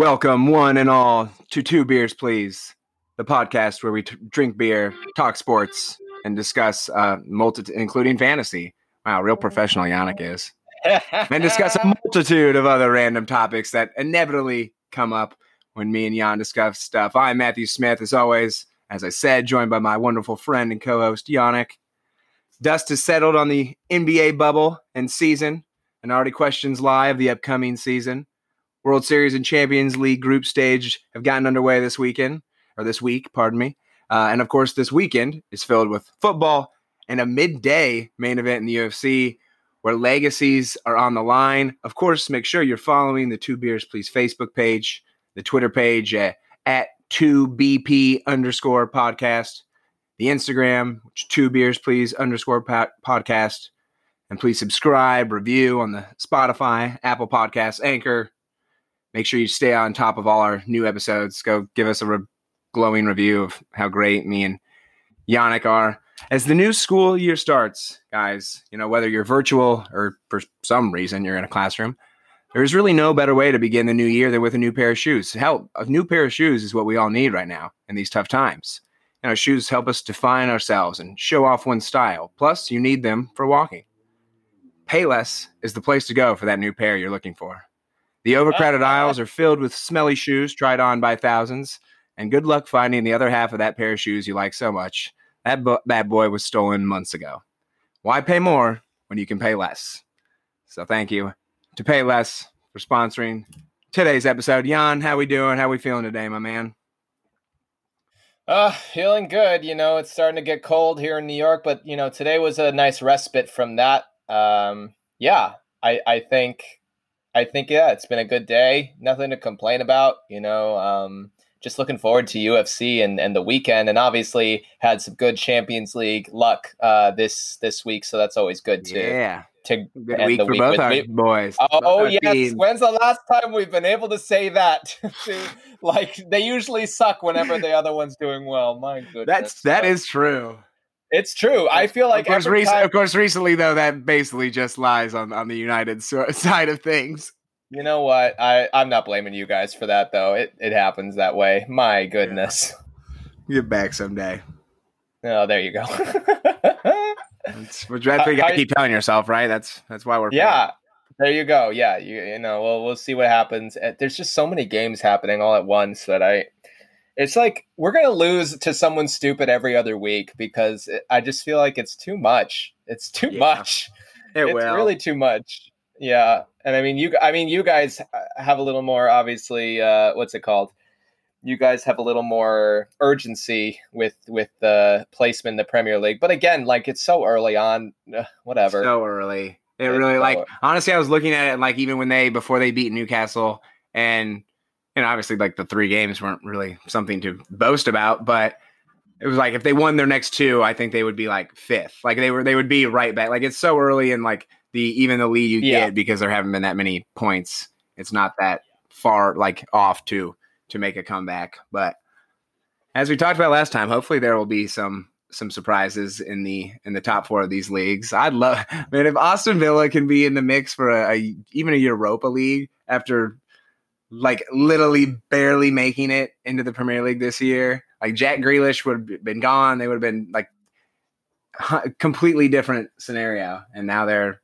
Welcome, one and all, to Two Beers, Please, the podcast where we t- drink beer, talk sports, and discuss uh, multi- including fantasy. Wow, real professional Yannick is. and discuss a multitude of other random topics that inevitably come up when me and Jan discuss stuff. I'm Matthew Smith, as always, as I said, joined by my wonderful friend and co-host Yannick. Dust has settled on the NBA bubble and season, and already questions lie of the upcoming season. World Series and Champions League group stage have gotten underway this weekend, or this week, pardon me. Uh, and of course, this weekend is filled with football and a midday main event in the UFC where legacies are on the line. Of course, make sure you're following the Two Beers Please Facebook page, the Twitter page uh, at 2BP underscore podcast, the Instagram, which Two Beers Please underscore podcast. And please subscribe, review on the Spotify, Apple Podcasts, Anchor, Make sure you stay on top of all our new episodes. Go give us a re- glowing review of how great me and Yannick are. As the new school year starts, guys, you know, whether you're virtual or for some reason you're in a classroom, there's really no better way to begin the new year than with a new pair of shoes. Hell, a new pair of shoes is what we all need right now in these tough times. You know, shoes help us define ourselves and show off one's style. Plus, you need them for walking. Payless is the place to go for that new pair you're looking for. The overcrowded aisles are filled with smelly shoes tried on by thousands, and good luck finding the other half of that pair of shoes you like so much. That bo- bad boy was stolen months ago. Why pay more when you can pay less? So thank you to Pay Less for sponsoring today's episode. Jan, how we doing? How we feeling today, my man? Uh, feeling good. You know, it's starting to get cold here in New York, but you know, today was a nice respite from that. Um, yeah, I I think I think yeah, it's been a good day. Nothing to complain about. You know, um, just looking forward to UFC and, and the weekend, and obviously had some good Champions League luck uh, this this week, so that's always good to yeah. to good week for week both our boys. Oh, oh yes, teams. when's the last time we've been able to say that? to, like they usually suck whenever the other one's doing well. My goodness, that's that is true. It's true. I feel like of course, rec- time- of course, recently though, that basically just lies on on the United side of things. You know what? I I'm not blaming you guys for that though. It it happens that way. My goodness. Yeah. Get back someday. Oh, there you go. that's, what you gotta keep telling yourself, right? That's that's why we're yeah. Playing. There you go. Yeah, you you know, we'll we'll see what happens. Eh, there's just so many games happening all at once that I it's like we're gonna lose to someone stupid every other week because it, I just feel like it's too much. It's too yeah. much. It it's will. really too much. Yeah, and I mean you. I mean you guys have a little more obviously. Uh, what's it called? You guys have a little more urgency with with the placement in the Premier League, but again, like it's so early on. Uh, whatever. So early. It really like honestly, I was looking at it like even when they before they beat Newcastle and and obviously like the three games weren't really something to boast about, but it was like if they won their next two, I think they would be like fifth. Like they were they would be right back. Like it's so early and like the even the lead you yeah. get because there haven't been that many points. It's not that far like off to to make a comeback. But as we talked about last time, hopefully there will be some some surprises in the in the top four of these leagues. I'd love man if Aston Villa can be in the mix for a, a even a Europa League after like literally barely making it into the Premier League this year. Like Jack Grealish would have been gone. They would have been like completely different scenario. And now they're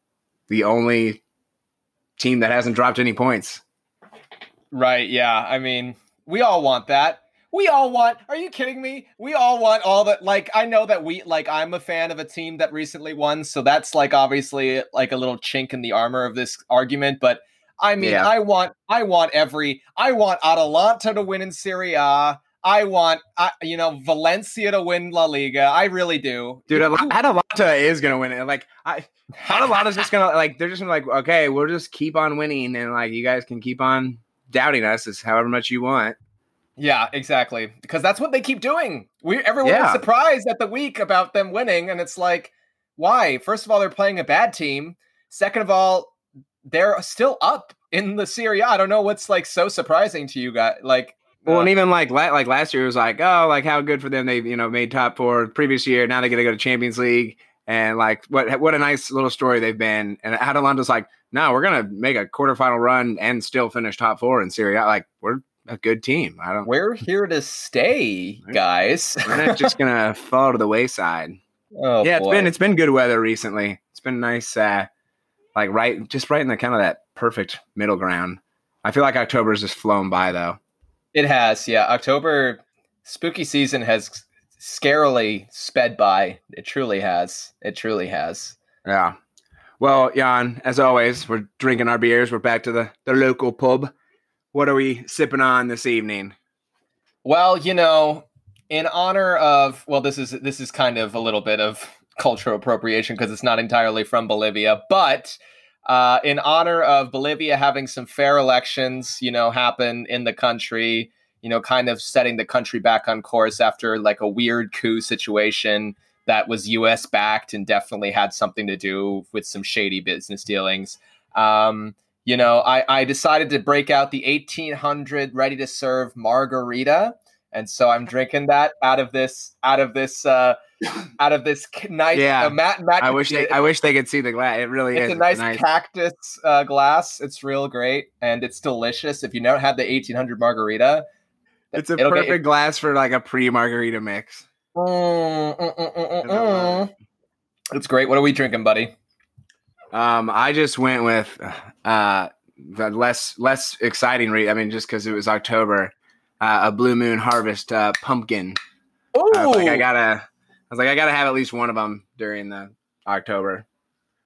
the only team that hasn't dropped any points. Right. Yeah. I mean, we all want that. We all want. Are you kidding me? We all want all that. Like, I know that we, like, I'm a fan of a team that recently won. So that's, like, obviously, like a little chink in the armor of this argument. But I mean, yeah. I want, I want every, I want Atalanta to win in Serie A. I want, uh, you know, Valencia to win La Liga. I really do, dude. Atalanta is gonna win it. Like, I, Atalanta's just gonna like, they're just gonna like, okay, we'll just keep on winning, and like, you guys can keep on doubting us as however much you want. Yeah, exactly. Because that's what they keep doing. We everyone yeah. surprised at the week about them winning, and it's like, why? First of all, they're playing a bad team. Second of all, they're still up in the Serie A. I don't know what's like so surprising to you guys. Like, well, uh, and even like la- like last year it was like, oh, like how good for them. They you know made top four previous year. Now they get to go to Champions League, and like what what a nice little story they've been. And Atalanta's like, no, we're gonna make a quarterfinal run and still finish top four in Serie A. Like we're a good team. I don't. We're here to stay, guys. we're not just gonna fall to the wayside. Oh, yeah, boy. it's been it's been good weather recently. It's been nice, uh, like right, just right in the kind of that perfect middle ground. I feel like October's just flown by though. It has, yeah. October spooky season has scarily sped by. It truly has. It truly has. Yeah. Well, Jan, as always, we're drinking our beers. We're back to the the local pub. What are we sipping on this evening? Well, you know, in honor of well, this is this is kind of a little bit of cultural appropriation because it's not entirely from Bolivia, but uh, in honor of Bolivia having some fair elections, you know, happen in the country, you know, kind of setting the country back on course after like a weird coup situation that was U.S. backed and definitely had something to do with some shady business dealings. Um, you know, I, I decided to break out the 1800 ready to serve margarita, and so I'm drinking that out of this out of this uh, out of this nice. Yeah, uh, Matt, Matt, I wish they, I wish they could see the glass. It really it's is a nice, nice. cactus uh, glass. It's real great and it's delicious. If you never had the 1800 margarita, It's a it'll get perfect glass for like a pre-margarita mix. Mm, mm, mm, mm, mm, mm. It's great. What are we drinking, buddy? Um, I just went with uh, the less less exciting read. I mean, just because it was October, uh, a Blue Moon Harvest uh, pumpkin. Oh, I was like, I gotta. I was like, I gotta have at least one of them during the October.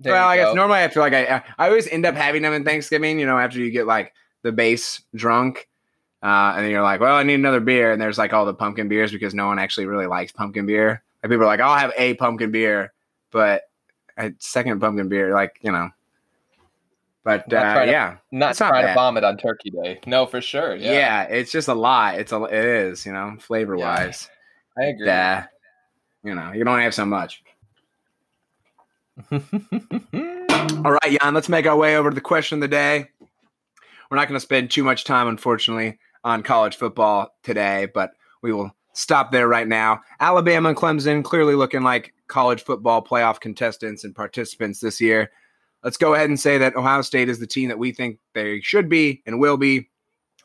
well, I guess normally I feel like I I always end up having them in Thanksgiving. You know, after you get like the base drunk, uh, and then you're like, well, I need another beer, and there's like all the pumpkin beers because no one actually really likes pumpkin beer. Like people are like, I'll have a pumpkin beer, but a second pumpkin beer, like you know. But Not uh, to- yeah, not trying to vomit on Turkey Day. No, for sure. yeah, Yeah, it's just a lot. It's a it is you know flavor wise. I agree. Yeah, you know you don't have so much. All right, Jan, let's make our way over to the question of the day. We're not going to spend too much time, unfortunately, on college football today, but we will stop there right now. Alabama and Clemson clearly looking like college football playoff contestants and participants this year. Let's go ahead and say that Ohio State is the team that we think they should be and will be,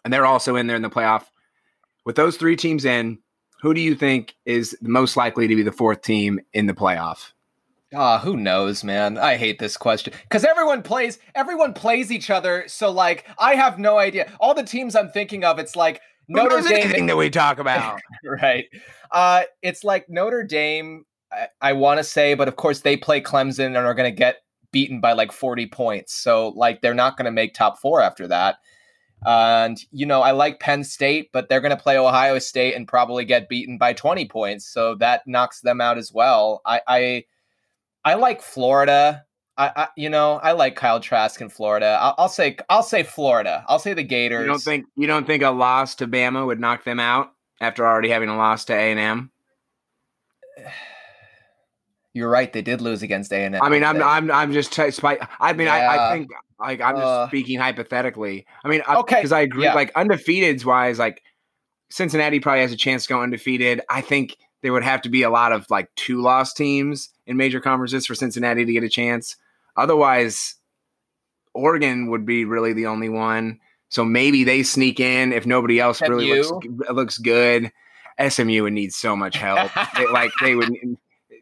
and they're also in there in the playoff. With those three teams in, who do you think is the most likely to be the fourth team in the playoff? Ah, who knows, man? I hate this question because everyone plays. Everyone plays each other. So, like, I have no idea. All the teams I'm thinking of, it's like Who Notre Dame. anything that we talk about. right. Uh, it's like Notre Dame, I, I want to say, but of course they play Clemson and are going to get beaten by like 40 points. So, like, they're not going to make top four after that. And, you know, I like Penn State, but they're going to play Ohio State and probably get beaten by 20 points. So that knocks them out as well. I, I, I like Florida. I, I, you know, I like Kyle Trask in Florida. I'll, I'll say, I'll say Florida. I'll say the Gators. You don't think you don't think a loss to Bama would knock them out after already having a loss to A and M? You're right. They did lose against A and I mean, I'm I'm I'm just t-. I mean, I, I think like I'm just Uh, speaking hypothetically. I mean, Okay, because I agree. yeah. Like undefeateds wise, like Cincinnati probably has a chance to go undefeated. I think there would have to be a lot of like two loss teams in major conferences for Cincinnati to get a chance. Otherwise, Oregon would be really the only one. So maybe they sneak in if nobody else really looks, looks good. SMU would need so much help. they, like they would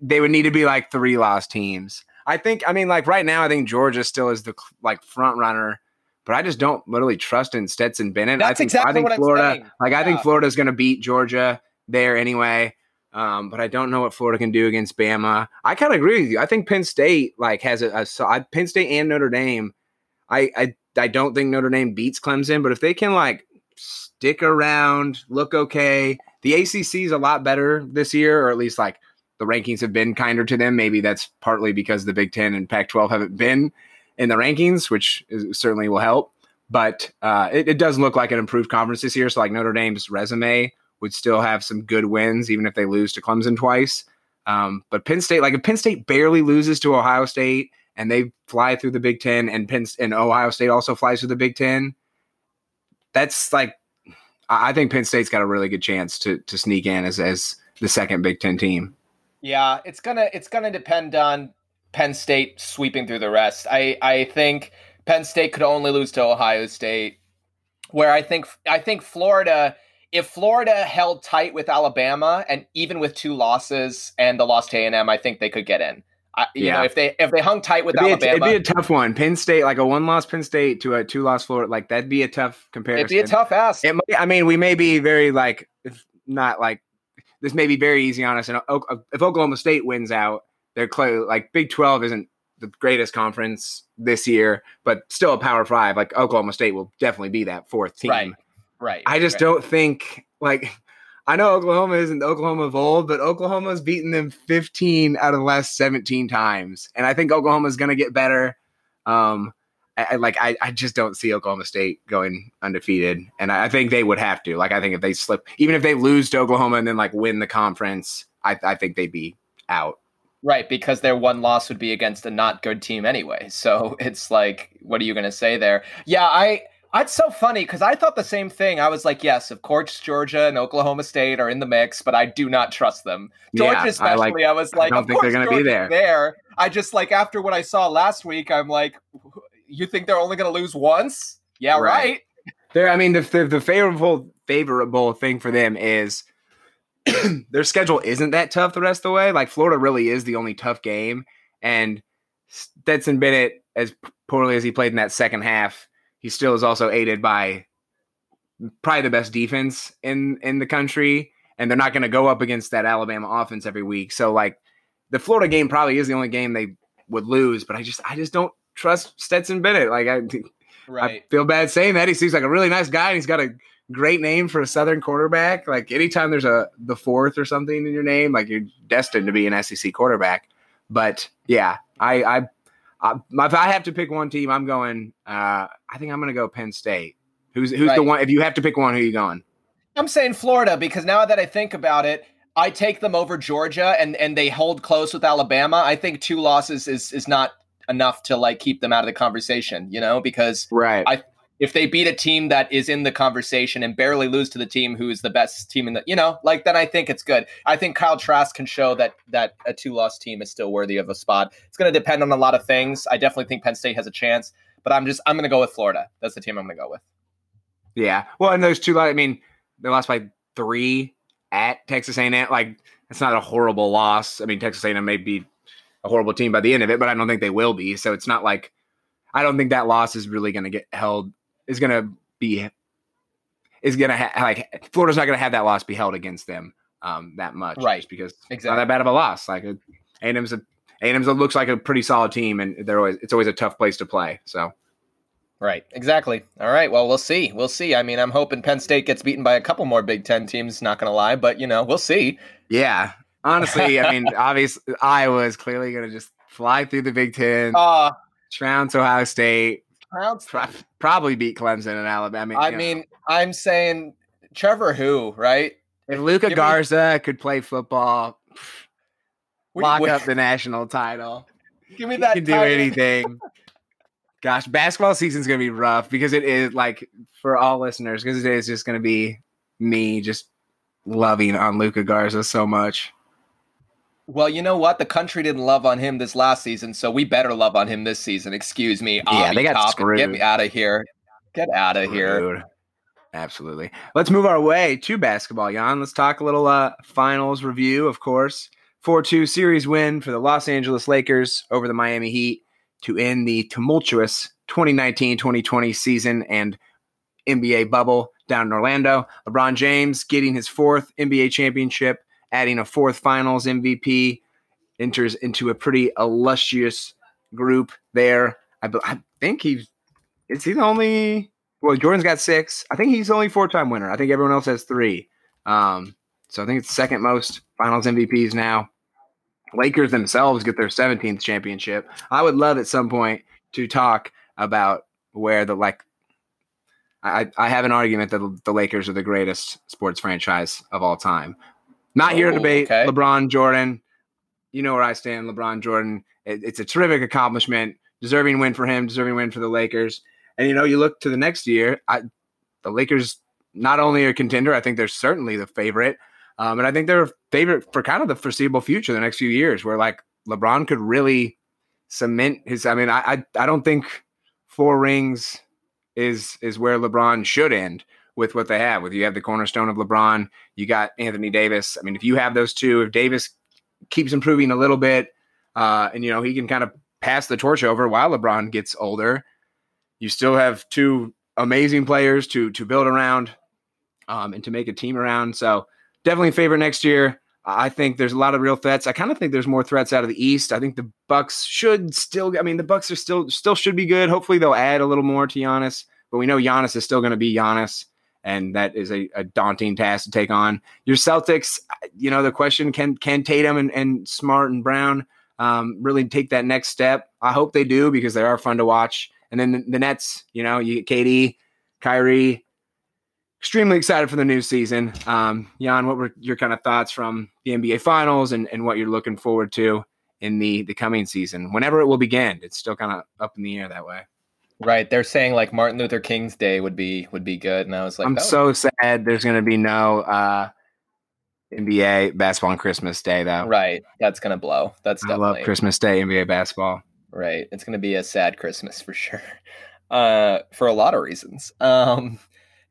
they would need to be like three lost teams. I think I mean like right now I think Georgia still is the like front runner, but I just don't really trust in Stetson Bennett. I That's think exactly I think what I'm Florida saying. like I think Florida is going to beat Georgia there anyway. Um, but I don't know what Florida can do against Bama. I kind of agree with you. I think Penn State like has a, a Penn State and Notre Dame. I, I I don't think Notre Dame beats Clemson, but if they can like stick around, look okay, the ACC is a lot better this year, or at least like the rankings have been kinder to them. Maybe that's partly because the Big Ten and Pac-12 haven't been in the rankings, which is, certainly will help. But uh, it, it does look like an improved conference this year. So like Notre Dame's resume would still have some good wins, even if they lose to Clemson twice. Um, but Penn State, like if Penn State barely loses to Ohio State and they fly through the Big Ten, and Penn and Ohio State also flies through the Big Ten, that's like I think Penn State's got a really good chance to to sneak in as as the second Big Ten team. Yeah, it's gonna it's gonna depend on Penn State sweeping through the rest. I I think Penn State could only lose to Ohio State. Where I think I think Florida, if Florida held tight with Alabama and even with two losses and the loss to A and M, I think they could get in. I, you yeah. know, if they if they hung tight with it'd Alabama, a, it'd be a tough one. Penn State, like a one loss Penn State to a two loss Florida, like that'd be a tough comparison. It'd be a tough ask. It might, I mean, we may be very like, if not like, this may be very easy on us. And if Oklahoma State wins out, they're clearly like Big Twelve isn't the greatest conference this year, but still a Power Five. Like Oklahoma State will definitely be that fourth team. Right. Right. I just right. don't think like I know Oklahoma isn't Oklahoma of old, but Oklahoma's beaten them 15 out of the last 17 times. And I think Oklahoma's going to get better. Um, I, I, like I, I just don't see Oklahoma State going undefeated, and I, I, think they would have to. Like I think if they slip, even if they lose to Oklahoma and then like win the conference, I, I think they'd be out. Right, because their one loss would be against a not good team anyway. So it's like, what are you going to say there? Yeah, I it's so funny because I thought the same thing. I was like, yes, of course, Georgia and Oklahoma State are in the mix, but I do not trust them. Georgia, yeah, especially, I, like, I was like, I don't think they're going to be there. There, I just like after what I saw last week, I'm like, you think they're only going to lose once? Yeah, right. right. There, I mean, the, the the favorable favorable thing for them is their schedule isn't that tough the rest of the way. Like Florida really is the only tough game, and Stetson Bennett, as poorly as he played in that second half he still is also aided by probably the best defense in in the country, and they're not going to go up against that Alabama offense every week. So like the Florida game probably is the only game they would lose, but I just I just don't trust Stetson Bennett. Like I, right. I feel bad saying that. He seems like a really nice guy, and he's got a great name for a Southern quarterback. Like anytime there's a the fourth or something in your name, like you're destined to be an SEC quarterback. But yeah, I I uh, if I have to pick one team, I'm going. Uh, I think I'm going to go Penn State. Who's who's right. the one? If you have to pick one, who are you going? I'm saying Florida because now that I think about it, I take them over Georgia, and and they hold close with Alabama. I think two losses is is not enough to like keep them out of the conversation. You know, because right. I if they beat a team that is in the conversation and barely lose to the team who is the best team in the you know like then i think it's good. I think kyle trask can show that that a two loss team is still worthy of a spot. It's going to depend on a lot of things. I definitely think penn state has a chance but i'm just i'm going to go with florida. That's the team i'm going to go with. Yeah. Well and those two i mean they lost by three at texas a&m like it's not a horrible loss. I mean texas a&m may be a horrible team by the end of it but i don't think they will be so it's not like I don't think that loss is really going to get held is going to be is going to ha- like Florida's not going to have that loss be held against them um, that much, right? because exactly. not that bad of a loss. Like A&M's a A&M's a, looks like a pretty solid team, and they're always it's always a tough place to play. So. Right, exactly. All right, well, we'll see. We'll see. I mean, I'm hoping Penn State gets beaten by a couple more Big Ten teams. Not going to lie, but you know, we'll see. Yeah, honestly, I mean, obviously, Iowa is clearly going to just fly through the Big Ten, uh, trounce Ohio State, Pro- probably beat Clemson and Alabama. I mean, I mean I'm saying Trevor who, right? If Luka Give Garza me... could play football, we, lock up the national title. Give me that. He can do anything. Gosh, basketball season's gonna be rough because it is like for all listeners because today it is just gonna be me just loving on Luka Garza so much. Well, you know what? The country didn't love on him this last season, so we better love on him this season. Excuse me. Yeah, they got Toppin. screwed. Get me out of here. Get out of here. Absolutely. Let's move our way to basketball, Jan. Let's talk a little uh, finals review, of course. 4 2 series win for the Los Angeles Lakers over the Miami Heat to end the tumultuous 2019 2020 season and NBA bubble down in Orlando. LeBron James getting his fourth NBA championship adding a fourth finals MVP, enters into a pretty illustrious group there. I, I think he's is he the only well Jordan's got six. I think he's the only four time winner. I think everyone else has three. Um, so I think it's second most finals MVPs now. Lakers themselves get their 17th championship. I would love at some point to talk about where the like I, I have an argument that the Lakers are the greatest sports franchise of all time. Not here to oh, debate okay. LeBron Jordan. You know where I stand, LeBron Jordan. It, it's a terrific accomplishment, deserving win for him, deserving win for the Lakers. And you know, you look to the next year, I, the Lakers not only are contender, I think they're certainly the favorite. Um, and I think they're favorite for kind of the foreseeable future, the next few years, where like LeBron could really cement his. I mean, I I, I don't think four rings is is where LeBron should end with what they have. With you have the cornerstone of LeBron, you got Anthony Davis. I mean, if you have those two, if Davis keeps improving a little bit, uh, and you know he can kind of pass the torch over while LeBron gets older, you still have two amazing players to to build around um, and to make a team around. So definitely favorite next year. I think there's a lot of real threats. I kind of think there's more threats out of the East. I think the Bucks should still. I mean, the Bucks are still still should be good. Hopefully, they'll add a little more to Giannis. But we know Giannis is still going to be Giannis, and that is a, a, daunting task to take on. Your Celtics, you know, the question can can Tatum and, and Smart and Brown um, really take that next step? I hope they do because they are fun to watch. And then the, the Nets, you know, you get KD, Kyrie, extremely excited for the new season. Um, Jan, what were your kind of thoughts from the NBA Finals and, and what you're looking forward to in the the coming season, whenever it will begin? It's still kind of up in the air that way. Right, they're saying like Martin Luther King's Day would be would be good, and I was like, I'm so would... sad. There's going to be no uh, NBA basketball on Christmas Day, though. Right, that's going to blow. That's I definitely... love Christmas Day NBA basketball. Right, it's going to be a sad Christmas for sure, uh, for a lot of reasons. Um,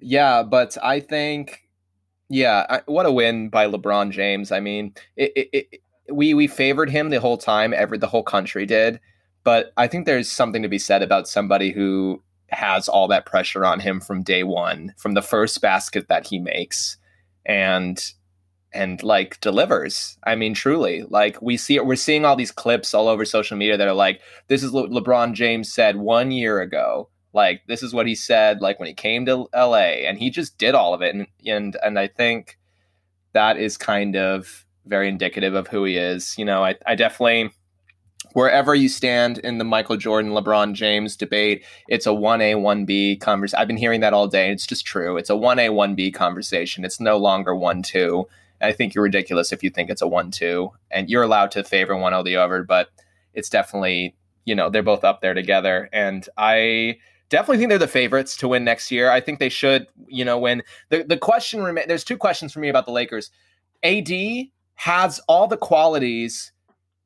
yeah, but I think, yeah, I, what a win by LeBron James. I mean, it, it, it, we we favored him the whole time. Every the whole country did, but I think there's something to be said about somebody who has all that pressure on him from day one, from the first basket that he makes, and and like delivers. I mean, truly, like we see it. We're seeing all these clips all over social media that are like, "This is what LeBron James said one year ago." Like this is what he said like when he came to LA and he just did all of it and and and I think that is kind of very indicative of who he is. You know, I, I definitely wherever you stand in the Michael Jordan, LeBron James debate, it's a 1A, 1B conversation. I've been hearing that all day. It's just true. It's a 1A, 1B conversation. It's no longer 1 2. I think you're ridiculous if you think it's a 1 2. And you're allowed to favor one or the other, but it's definitely, you know, they're both up there together. And I definitely think they're the favorites to win next year. I think they should, you know, win. The the question remains. There's two questions for me about the Lakers. AD has all the qualities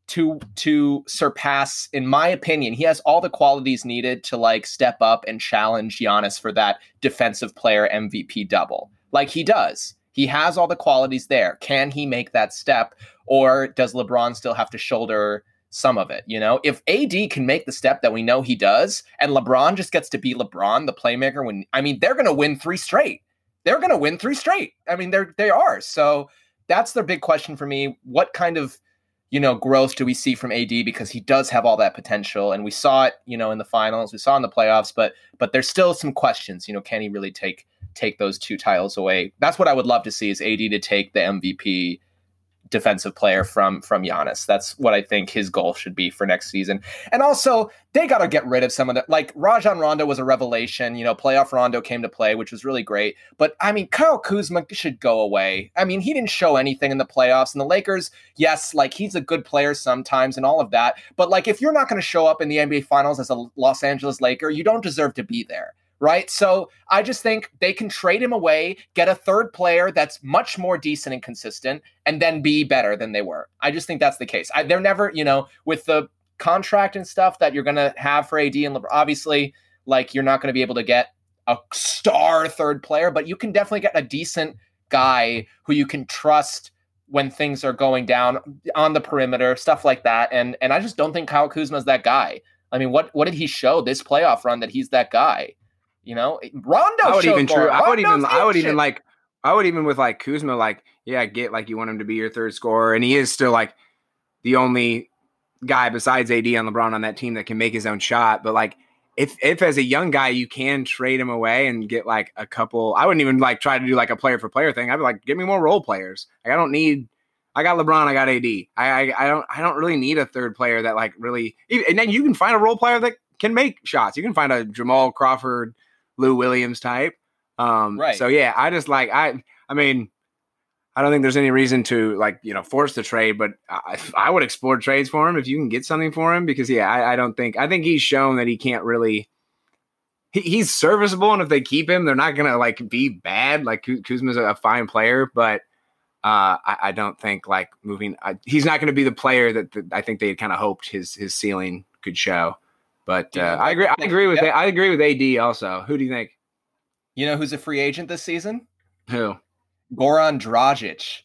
to to surpass, in my opinion, he has all the qualities needed to like step up and challenge Giannis for that defensive player MVP double. Like he does. He has all the qualities there. Can he make that step, or does LeBron still have to shoulder? some of it. You know, if AD can make the step that we know he does, and LeBron just gets to be LeBron, the playmaker, when I mean they're going to win three straight. They're going to win three straight. I mean they're they are. So that's the big question for me. What kind of you know growth do we see from AD because he does have all that potential, and we saw it you know in the finals, we saw in the playoffs, but but there's still some questions. You know, can he really take take those two titles away? That's what I would love to see is AD to take the MVP defensive player from from Giannis. That's what I think his goal should be for next season. And also, they got to get rid of some of the like Rajon Rondo was a revelation. You know, playoff Rondo came to play, which was really great. But I mean, Kyle Kuzma should go away. I mean, he didn't show anything in the playoffs. And the Lakers, yes, like he's a good player sometimes and all of that. But like, if you're not going to show up in the NBA Finals as a Los Angeles Laker, you don't deserve to be there right? So I just think they can trade him away, get a third player that's much more decent and consistent, and then be better than they were. I just think that's the case. I, they're never, you know, with the contract and stuff that you're going to have for AD and LeBron, obviously, like you're not going to be able to get a star third player, but you can definitely get a decent guy who you can trust when things are going down on the perimeter, stuff like that. And and I just don't think Kyle Kuzma is that guy. I mean, what what did he show this playoff run that he's that guy? You know, eh, Rondo. I would even true. I would even. I would shit. even like. I would even with like Kuzma, like, yeah, I get like you want him to be your third scorer, and he is still like the only guy besides AD on LeBron on that team that can make his own shot. But like, if if as a young guy you can trade him away and get like a couple, I wouldn't even like try to do like a player for player thing. I'd be like, give me more role players. Like, I don't need. I got LeBron. I got AD. I, I I don't I don't really need a third player that like really. And then you can find a role player that can make shots. You can find a Jamal Crawford Lou Williams type. Um, right. So yeah, I just like I. I mean, I don't think there's any reason to like you know force the trade, but I, I would explore trades for him if you can get something for him because yeah, I, I don't think I think he's shown that he can't really. He, he's serviceable, and if they keep him, they're not gonna like be bad. Like Kuzma's a fine player, but uh, I, I, don't think like moving. I, he's not going to be the player that, that I think they kind of hoped his his ceiling could show. But uh, I agree. I agree with. I agree with AD. Also, who do you think? You know who's a free agent this season? Who? Goran Dragic.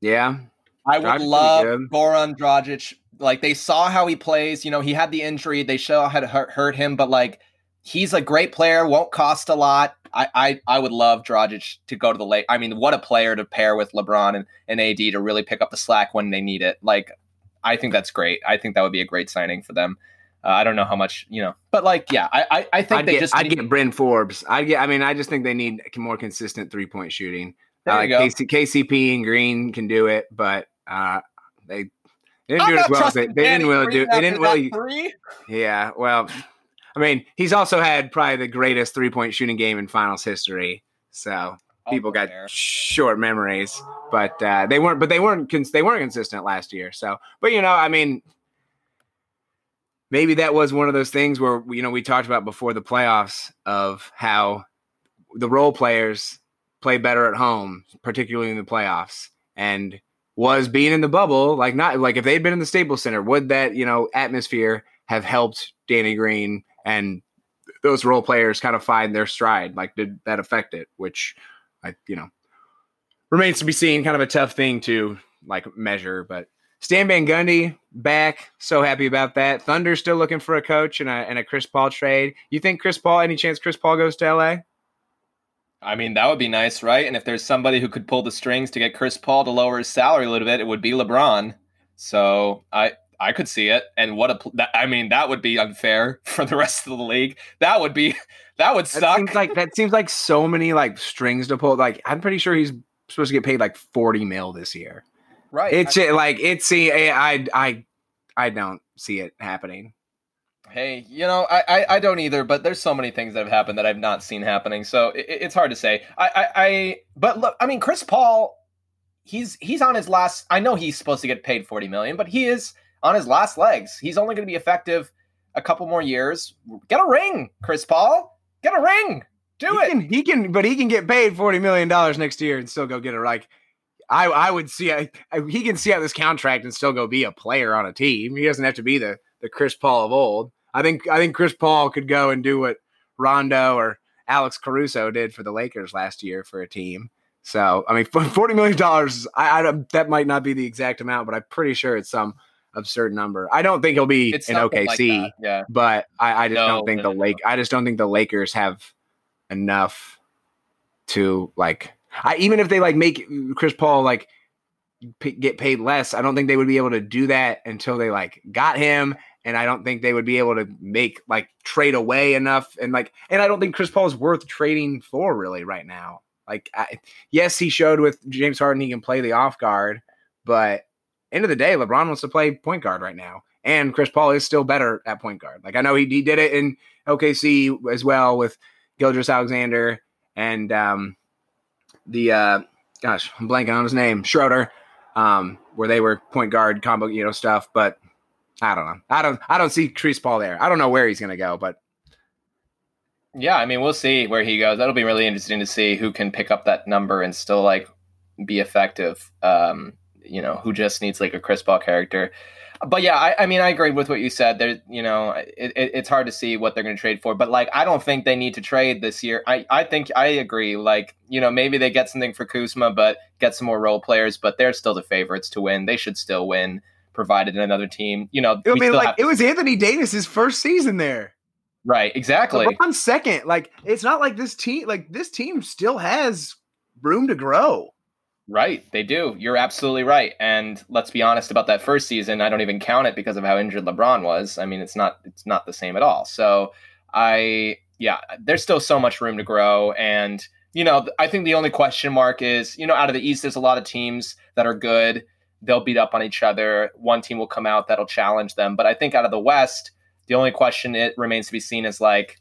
Yeah, I would love Goran Dragic. Like they saw how he plays. You know, he had the injury. They show how hurt, hurt him, but like he's a great player. Won't cost a lot. I, I, I would love Dragic to go to the late. I mean, what a player to pair with LeBron and, and AD to really pick up the slack when they need it. Like, I think that's great. I think that would be a great signing for them. Uh, I don't know how much you know, but like, yeah, I I, I think I'd they get, just. I'd get Bryn Forbes. I get. I mean, I just think they need more consistent three point shooting. There uh, go. KC, KCP and Green can do it, but uh, they they didn't do it as well as they, they didn't really do. They didn't really. Three? Yeah, well, I mean, he's also had probably the greatest three point shooting game in finals history. So oh, people got short memories, but uh, they weren't. But they weren't. Cons- they weren't consistent last year. So, but you know, I mean, maybe that was one of those things where you know we talked about before the playoffs of how the role players play better at home, particularly in the playoffs, and was being in the bubble like not like if they'd been in the Staples Center, would that you know atmosphere have helped Danny Green and those role players kind of find their stride? Like, did that affect it? Which I you know remains to be seen. Kind of a tough thing to like measure, but Stan Van Gundy back. So happy about that. Thunder still looking for a coach and a, and a Chris Paul trade. You think Chris Paul, any chance Chris Paul goes to LA? I mean, that would be nice, right? And if there's somebody who could pull the strings to get Chris Paul to lower his salary a little bit, it would be LeBron. So I I could see it. And what a I mean, that would be unfair for the rest of the league. That would be that would suck. That seems like that seems like so many like strings to pull. Like I'm pretty sure he's supposed to get paid like 40 mil this year. Right. It's I, like it's see eh, I I I don't see it happening. Hey, you know, I, I, I don't either, but there's so many things that have happened that I've not seen happening, so it, it's hard to say. I, I, I, but look, I mean, Chris Paul, he's he's on his last. I know he's supposed to get paid forty million, but he is on his last legs. He's only going to be effective a couple more years. Get a ring, Chris Paul. Get a ring. Do he it. Can, he can, but he can get paid forty million dollars next year and still go get a like I I would see I, I, he can see out this contract and still go be a player on a team. He doesn't have to be the the Chris Paul of old. I think I think Chris Paul could go and do what Rondo or Alex Caruso did for the Lakers last year for a team. So I mean, forty million dollars. I, I that might not be the exact amount, but I'm pretty sure it's some absurd number. I don't think he'll be it's in OKC. Like yeah, but I, I just no, don't think no, the no, Lake. I just don't think the Lakers have enough to like I even if they like make Chris Paul like p- get paid less, I don't think they would be able to do that until they like got him. And I don't think they would be able to make like trade away enough. And like, and I don't think Chris Paul is worth trading for really right now. Like, I, yes, he showed with James Harden he can play the off guard, but end of the day, LeBron wants to play point guard right now, and Chris Paul is still better at point guard. Like I know he, he did it in OKC as well with Gilgeous-Alexander and um, the uh, gosh, I'm blanking on his name, Schroeder, um, where they were point guard combo, you know, stuff. But I don't know. I don't. I don't see Chris Paul there. I don't know where he's going to go, but yeah, I mean, we'll see where he goes. That'll be really interesting to see who can pick up that number and still like be effective. Um, you know, who just needs like a Chris Paul character but yeah, I, I, mean, I agree with what you said. There, you know, it, it, it's hard to see what they're going to trade for. But like, I don't think they need to trade this year. I, I think I agree. Like, you know, maybe they get something for Kuzma, but get some more role players. But they're still the favorites to win. They should still win, provided another team. You know, I mean, like it was Anthony Davis's first season there. Right. Exactly. On second. Like, it's not like this team. Like this team still has room to grow. Right, they do. You're absolutely right. And let's be honest about that first season. I don't even count it because of how injured LeBron was. I mean, it's not it's not the same at all. So I yeah, there's still so much room to grow. And you know, I think the only question mark is you know, out of the East, there's a lot of teams that are good. They'll beat up on each other. One team will come out that'll challenge them. But I think out of the West, the only question it remains to be seen is like,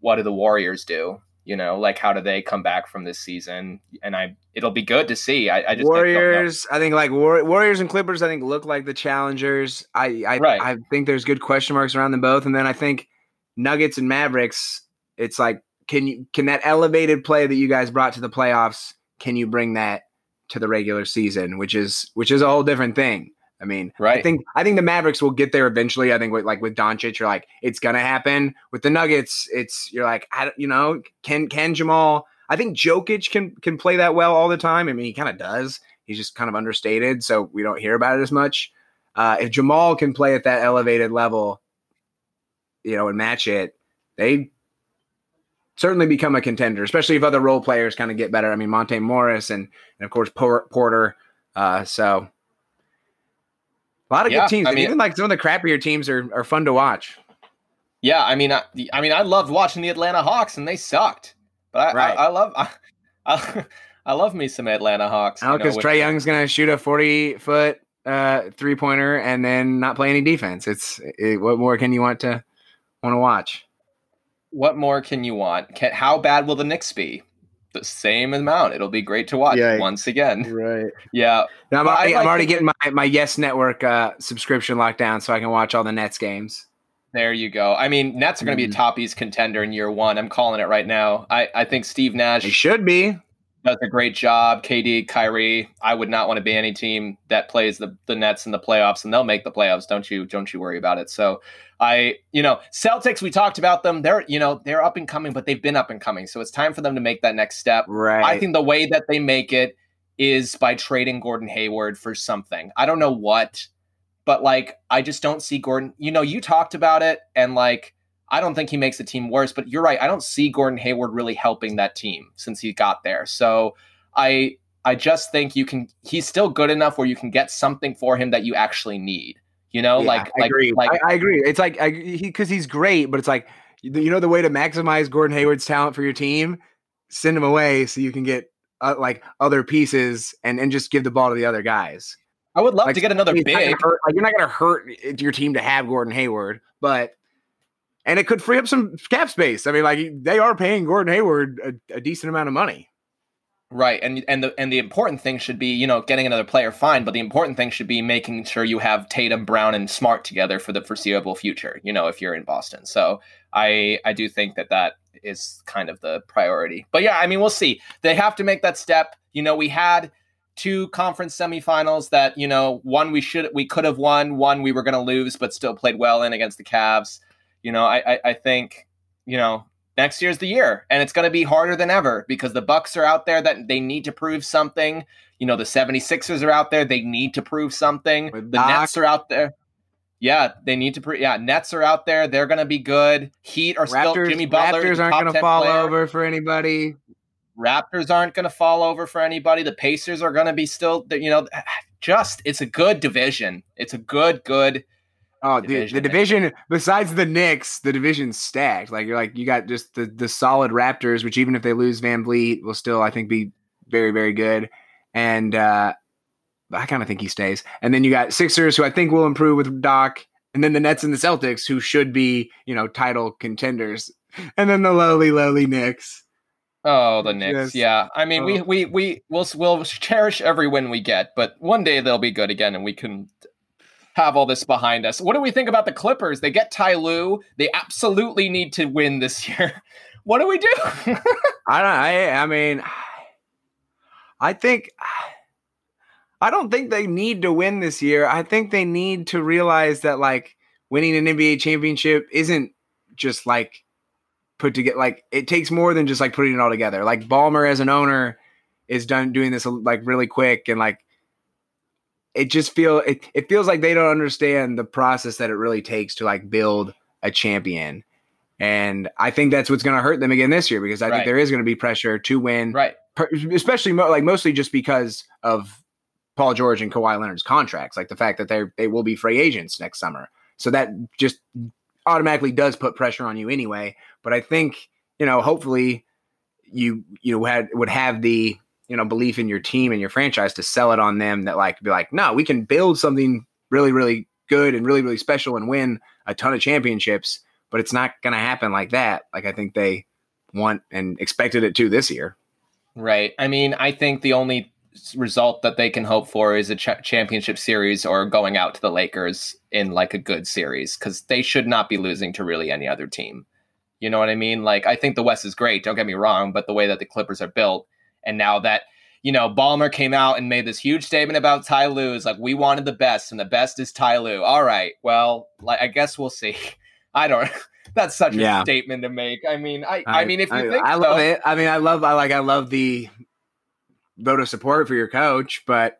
what do the Warriors do? You know like how do they come back from this season? And i it'll be good to see. I, I just warriors i think like War- warriors and clippers i think look like the challengers. I I, right. I think there's good question marks around them both. And then i think nuggets and mavericks it's like can you can that elevated play that you guys brought to the playoffs can you bring that to the regular season which is which is a whole different thing I mean, right. I think I think the Mavericks will get there eventually. I think with like with Doncic, you're like it's gonna happen. With the Nuggets, it's you're like I you know can can Jamal. I think Jokic can can play that well all the time. I mean, he kind of does. He's just kind of understated, so we don't hear about it as much. Uh, if Jamal can play at that elevated level, you know, and match it, they certainly become a contender, especially if other role players kind of get better. I mean, Monte Morris and, and of course Porter. Uh, so a lot of yeah, good teams. I mean, even like some of the crappier teams are, are fun to watch. Yeah, I mean, I, I mean, I loved watching the Atlanta Hawks, and they sucked. But I, right. I, I love, I, I, I, love me some Atlanta Hawks. Because Trae Young's gonna shoot a forty foot uh, three pointer and then not play any defense. It's it, what more can you want to want to watch? What more can you want? Can, how bad will the Knicks be? The same amount. It'll be great to watch yeah, once again. Right. Yeah. Now, I'm, already, like I'm already getting my, my Yes Network uh, subscription locked down so I can watch all the Nets games. There you go. I mean, Nets are going to be a mm-hmm. top East contender in year one. I'm calling it right now. I, I think Steve Nash they should be does a great job. KD, Kyrie. I would not want to be any team that plays the, the Nets in the playoffs, and they'll make the playoffs. Don't you don't you worry about it. So I, you know, Celtics. We talked about them. They're you know they're up and coming, but they've been up and coming. So it's time for them to make that next step. Right. I think the way that they make it is by trading Gordon Hayward for something. I don't know what, but like I just don't see Gordon. You know, you talked about it, and like I don't think he makes the team worse, but you're right. I don't see Gordon Hayward really helping that team since he got there. So I I just think you can he's still good enough where you can get something for him that you actually need. You know, yeah, like I like, agree. like I, I agree. It's like I, he because he's great, but it's like you know the way to maximize Gordon Hayward's talent for your team, send him away so you can get uh, like other pieces and and just give the ball to the other guys. I would love like, to get another big. Hurt, like, you're not going to hurt your team to have Gordon Hayward, but and it could free up some cap space. I mean, like they are paying Gordon Hayward a, a, decent amount of money. Right, and and the and the important thing should be you know getting another player fine, but the important thing should be making sure you have Tatum, Brown, and Smart together for the foreseeable future. You know, if you're in Boston, so I I do think that that is kind of the priority. But yeah, I mean, we'll see. They have to make that step. You know, we had two conference semifinals that you know one we should we could have won, one we were going to lose, but still played well in against the Cavs. You know, I, I, I think, you know, next year's the year and it's going to be harder than ever because the bucks are out there that they need to prove something. You know the 76ers are out there they need to prove something. With the Doc. nets are out there. Yeah they need to prove yeah nets are out there they're going to be good. Heat are Raptors, still jimmy butler raptors aren't going to fall player. over for anybody. Raptors aren't going to fall over for anybody. The pacers are going to be still you know just it's a good division. It's a good good Oh, dude, the division besides the Knicks, the division's stacked. Like you're like you got just the the solid Raptors, which even if they lose VanVleet, will still I think be very very good. And uh I kind of think he stays. And then you got Sixers, who I think will improve with Doc, and then the Nets and the Celtics, who should be you know title contenders, and then the lowly lowly Knicks. Oh, the Knicks. Yes. Yeah. I mean, oh. we we we will we'll cherish every win we get, but one day they'll be good again, and we can have all this behind us. What do we think about the Clippers? They get Ty Lue. They absolutely need to win this year. What do we do? I don't. I. I mean, I think. I don't think they need to win this year. I think they need to realize that like winning an NBA championship isn't just like put together. Like it takes more than just like putting it all together. Like Ballmer as an owner is done doing this like really quick and like it just feel it, it feels like they don't understand the process that it really takes to like build a champion. And I think that's what's going to hurt them again this year because I right. think there is going to be pressure to win, right? Especially mo- like mostly just because of Paul George and Kawhi Leonard's contracts, like the fact that they they will be free agents next summer. So that just automatically does put pressure on you anyway. But I think you know, hopefully, you you had would have the you know belief in your team and your franchise to sell it on them that like be like no we can build something really really good and really really special and win a ton of championships but it's not going to happen like that. Like i think they want and expected it to this year. Right. I mean i think the only result that they can hope for is a ch- championship series or going out to the lakers in like a good series because they should not be losing to really any other team. You know what i mean? Like i think the west is great don't get me wrong but the way that the clippers are built and now that you know, Ballmer came out and made this huge statement about Ty Lue. Is like we wanted the best, and the best is Ty Lue. All right, well, like I guess we'll see. I don't. That's such a statement to make. I mean, I, I, I mean, if you I, think I love it. I mean, I love, I like, I love the vote of support for your coach, but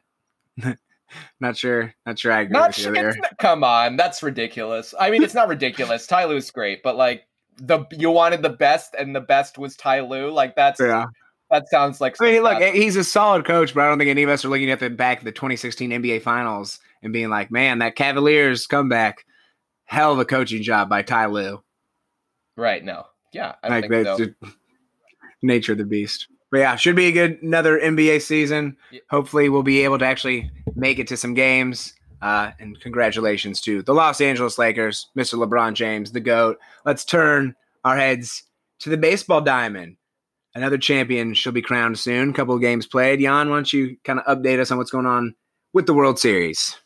not sure, not sure I agree not with you there. Come on, that's ridiculous. I mean, it's not ridiculous. Ty Lue's great, but like the you wanted the best, and the best was Ty Lue. Like that's yeah. That sounds like. I mean, look, he's a solid coach, but I don't think any of us are looking at the back of the 2016 NBA Finals and being like, "Man, that Cavaliers comeback, hell of a coaching job by Ty Lue." Right. No. Yeah. I like that's so. nature of the beast. But yeah, should be a good another NBA season. Yeah. Hopefully, we'll be able to actually make it to some games. Uh, and congratulations to the Los Angeles Lakers, Mr. LeBron James, the GOAT. Let's turn our heads to the baseball diamond. Another champion shall be crowned soon. Couple of games played. Jan, why don't you kind of update us on what's going on with the World Series?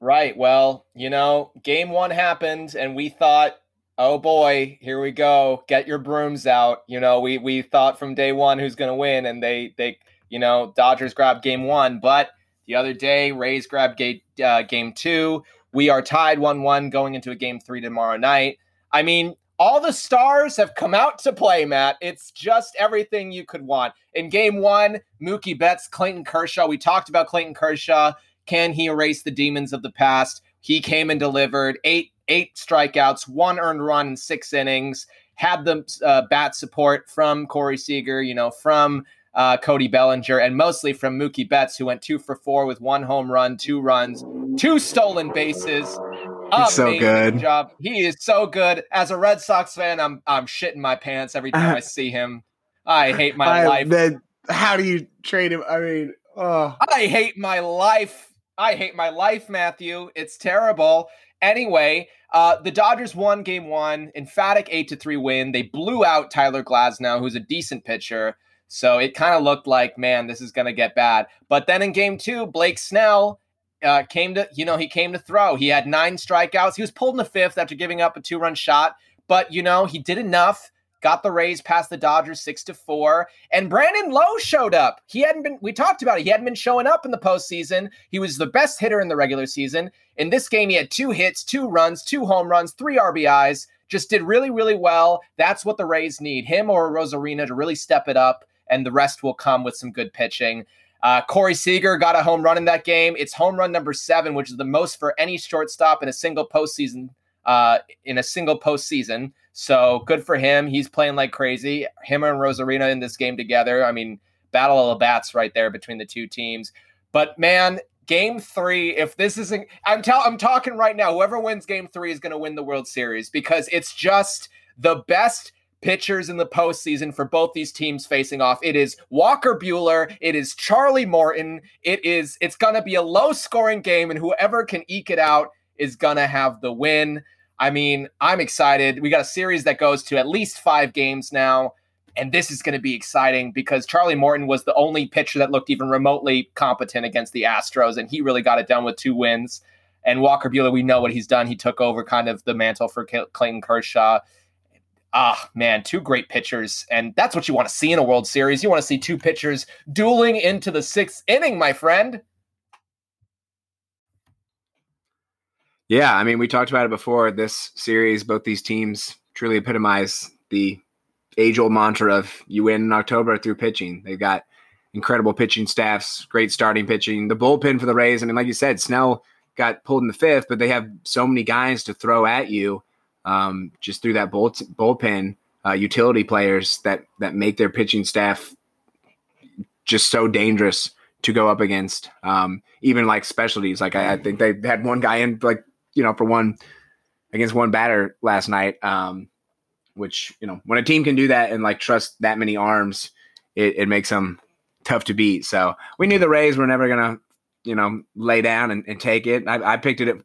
Right. Well, you know, game one happened, and we thought oh boy, here we go. Get your brooms out. You know, we we thought from day one who's going to win, and they they you know Dodgers grabbed game one, but the other day Rays grabbed game uh, game two. We are tied one one going into a game three tomorrow night. I mean, all the stars have come out to play, Matt. It's just everything you could want. In game one, Mookie Betts, Clayton Kershaw. We talked about Clayton Kershaw. Can he erase the demons of the past? He came and delivered eight eight strikeouts, one earned run in six innings. Had the uh, bat support from Corey Seager, you know, from uh, Cody Bellinger, and mostly from Mookie Betts, who went two for four with one home run, two runs, two stolen bases. He's so good. Job. He is so good. As a Red Sox fan, I'm I'm shitting my pants every time I see him. I hate my I, life. Then how do you trade him? I mean, oh. I hate my life. I hate my life, Matthew. It's terrible. Anyway, uh, the Dodgers won game one, emphatic eight to three win. They blew out Tyler Glasnow, who's a decent pitcher. So it kind of looked like, man, this is going to get bad. But then in game two, Blake Snell uh, came to, you know, he came to throw. He had nine strikeouts. He was pulled in the fifth after giving up a two run shot. But, you know, he did enough got the Rays past the Dodgers six to four. And Brandon Lowe showed up. He hadn't been, we talked about it. He hadn't been showing up in the postseason. He was the best hitter in the regular season. In this game, he had two hits, two runs, two home runs, three RBIs. Just did really, really well. That's what the Rays need him or Arozarena to really step it up, and the rest will come with some good pitching. Uh, Corey Seager got a home run in that game. It's home run number seven, which is the most for any shortstop in a single postseason. Uh, in a single postseason. So good for him. He's playing like crazy. Him and Arozarena in this game together. I mean, battle of the bats right there between the two teams. But man, game three, if this isn't I'm tell I'm talking right now, whoever wins game three is gonna win the World Series because it's just the best pitchers in the postseason for both these teams facing off. It is Walker Buehler, it is Charlie Morton, it is it's gonna be a low scoring game, and whoever can eke it out is gonna have the win. I mean, I'm excited. We got a series that goes to at least five games now. And this is going to be exciting because Charlie Morton was the only pitcher that looked even remotely competent against the Astros, and he really got it done with two wins. And Walker Buehler, we know what he's done. He took over kind of the mantle for Clayton Kershaw. Ah, man, two great pitchers. And that's what you want to see in a World Series. You want to see two pitchers dueling into the sixth inning, my friend. Yeah, I mean, we talked about it before. This series, both these teams truly epitomize the age old mantra of you win in October through pitching. They've got incredible pitching staffs, great starting pitching. The bullpen for the Rays, I mean, like you said, Snell got pulled in the fifth, but they have so many guys to throw at you um, just through that bull, bullpen. Uh, utility players that that make their pitching staff just so dangerous to go up against. Um, even like specialties, like I, I, think they had one guy in like you know, for one against one batter last night. Um, which you know, when a team can do that and like trust that many arms, it, it makes them tough to beat. So we knew the Rays were never gonna, you know, lay down and, and take it. I, I picked it at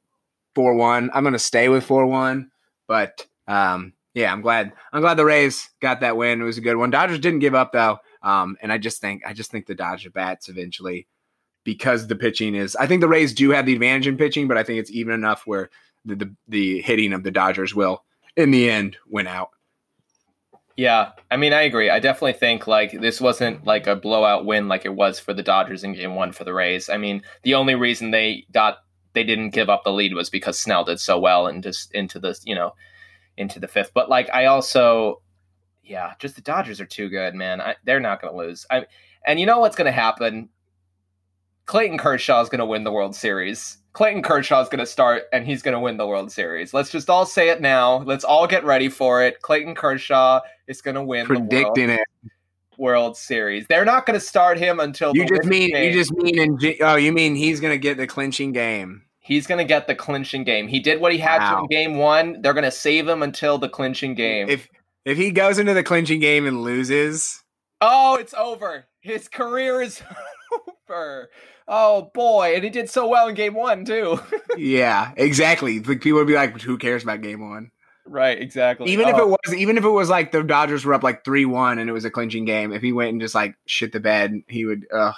four one. I'm gonna stay with four one, but um, yeah, I'm glad. I'm glad the Rays got that win. It was a good one. Dodgers didn't give up though, um, and I just think I just think the Dodger bats eventually because the pitching is. I think the Rays do have the advantage in pitching, but I think it's even enough where the the, the hitting of the Dodgers will, in the end, win out. Yeah, I mean, I agree. I definitely think like this wasn't like a blowout win like it was for the Dodgers in Game One for the Rays. I mean, the only reason they got they didn't give up the lead was because Snell did so well and just into the you know into the fifth. But like, I also, yeah, just the Dodgers are too good, man. I, they're not going to lose. I and you know what's going to happen? Clayton Kershaw is going to win the World Series. Clayton Kershaw is going to start and he's going to win the World Series. Let's just all say it now. Let's all get ready for it. Clayton Kershaw is going to win predicting it. World Series. They're not going to start him until you just mean game. you just mean in oh you mean he's going to get the clinching game. He's going to get the clinching game. He did what he had wow. to in game 1. They're going to save him until the clinching game. If if he goes into the clinching game and loses, oh, it's over. His career is over. Oh boy, and he did so well in game one too. yeah, exactly. People would be like, "Who cares about game one?" Right, exactly. Even oh. if it was, even if it was like the Dodgers were up like three one and it was a clinching game, if he went and just like shit the bed, he would. Uh,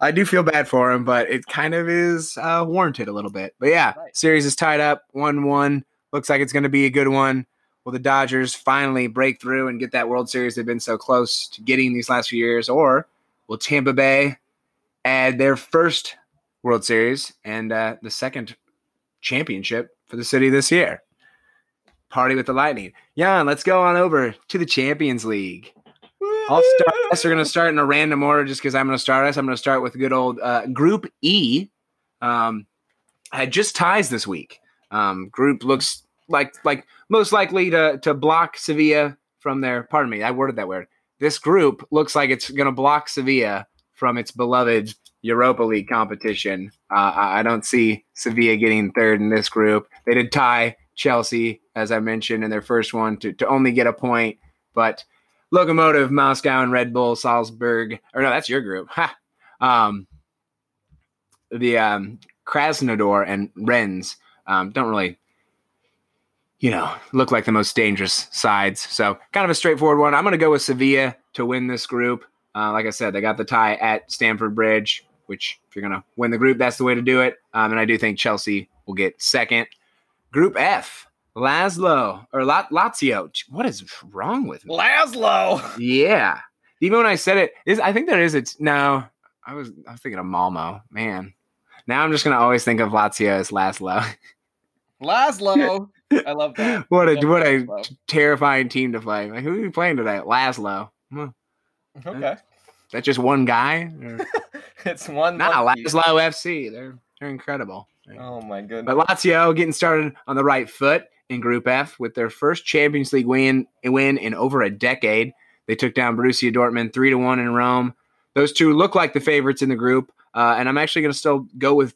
I do feel bad for him, but it kind of is uh, warranted a little bit. But yeah, right. series is tied up one one. Looks like it's going to be a good one. Will the Dodgers finally break through and get that World Series they've been so close to getting these last few years, or will Tampa Bay add their first World Series and uh, the second championship for the city this year. Party with the Lightning. Jan, let's go on over to the Champions League. I'll start us. We're going to start in a random order just because I'm going to start us. I'm going to start with good old uh, Group E. Um, had just ties this week. Um, group looks like like most likely to to block Sevilla from their. Pardon me, I worded that weird. This group looks like it's going to block Sevilla from its beloved Europa League competition. Uh, I don't see Sevilla getting third in this group. They did tie Chelsea, as I mentioned, in their first one to, to only get a point. But Lokomotiv, Moscow, and Red Bull Salzburg, or no, that's your group. Ha. Um, the um, Krasnodar and Rennes um, don't really, you know, look like the most dangerous sides. So kind of a straightforward one. I'm going to go with Sevilla to win this group. Uh, like I said, they got the tie at Stamford Bridge, which if you're going to win the group, that's the way to do it. Um, and I do think Chelsea will get second. Group F, Laszlo or Lazio. What is wrong with me? Laszlo. Yeah. Even when I said it, is I think there is it's no. I was I was thinking of Malmo. Man. Now I'm just gonna always think of Lazio as Laszlo. Laszlo. I love that. what a what a terrifying team to play. Like who are you playing today? Laszlo. Hmm. Okay. That just one guy? it's one. Nah, Laszlo FC. They're they're incredible. Oh my goodness. But Lazio getting started on the right foot in Group F with their first Champions League win win in over a decade. They took down Borussia Dortmund three to one in Rome. Those two look like the favorites in the group, uh, and I'm actually going to still go with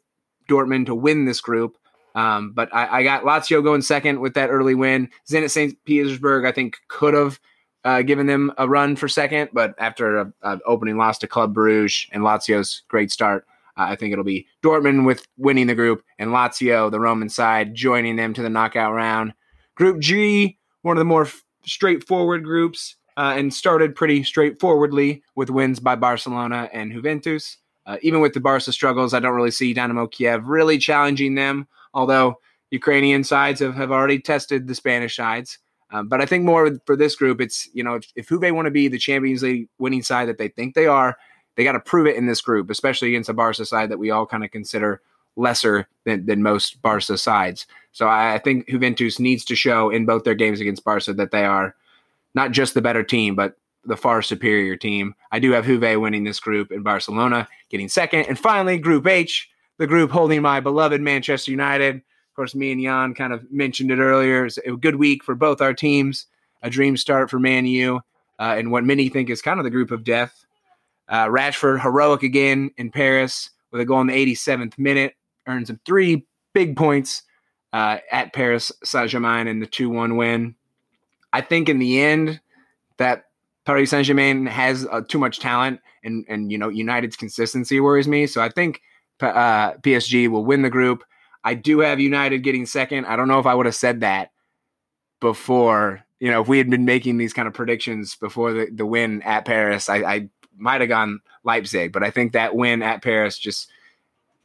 Dortmund to win this group. Um, but I, I, got Lazio going second with that early win. Zenit St. Petersburg, I think, could have uh, giving them a run for second. But after an opening loss to Club Bruges and Lazio's great start, uh, I think it'll be Dortmund with winning the group and Lazio, the Roman side, joining them to the knockout round. Group G, one of the more f- straightforward groups, uh, and started pretty straightforwardly with wins by Barcelona and Juventus. Uh, even with the Barca struggles, I don't really see Dynamo Kiev really challenging them, although Ukrainian sides have, have already tested the Spanish sides. Um, but I think more for this group, it's you know if, if Juve want to be the Champions League winning side that they think they are, they got to prove it in this group, especially against a Barca side that we all kind of consider lesser than, than most Barca sides. So I, I think Juventus needs to show in both their games against Barca that they are not just the better team, but the far superior team. I do have Juve winning this group and Barcelona getting second. And finally, Group H, the group holding my beloved Manchester United Of course, me and Jan kind of mentioned it earlier. It's a good week for both our teams. A dream start for Man U, uh, and what many think is kind of the group of death. Uh, Rashford heroic again in Paris with a goal in the 87th minute, earns him three big points uh, at Paris Saint Germain in the 2 1 win. I think in the end that Paris Saint Germain has uh, too much talent, and and you know United's consistency worries me. So I think uh, PSG will win the group. I do have United getting second. I don't know if I would have said that before. You know, if we had been making these kind of predictions before the, the win at Paris, I, I might have gone Leipzig. But I think that win at Paris just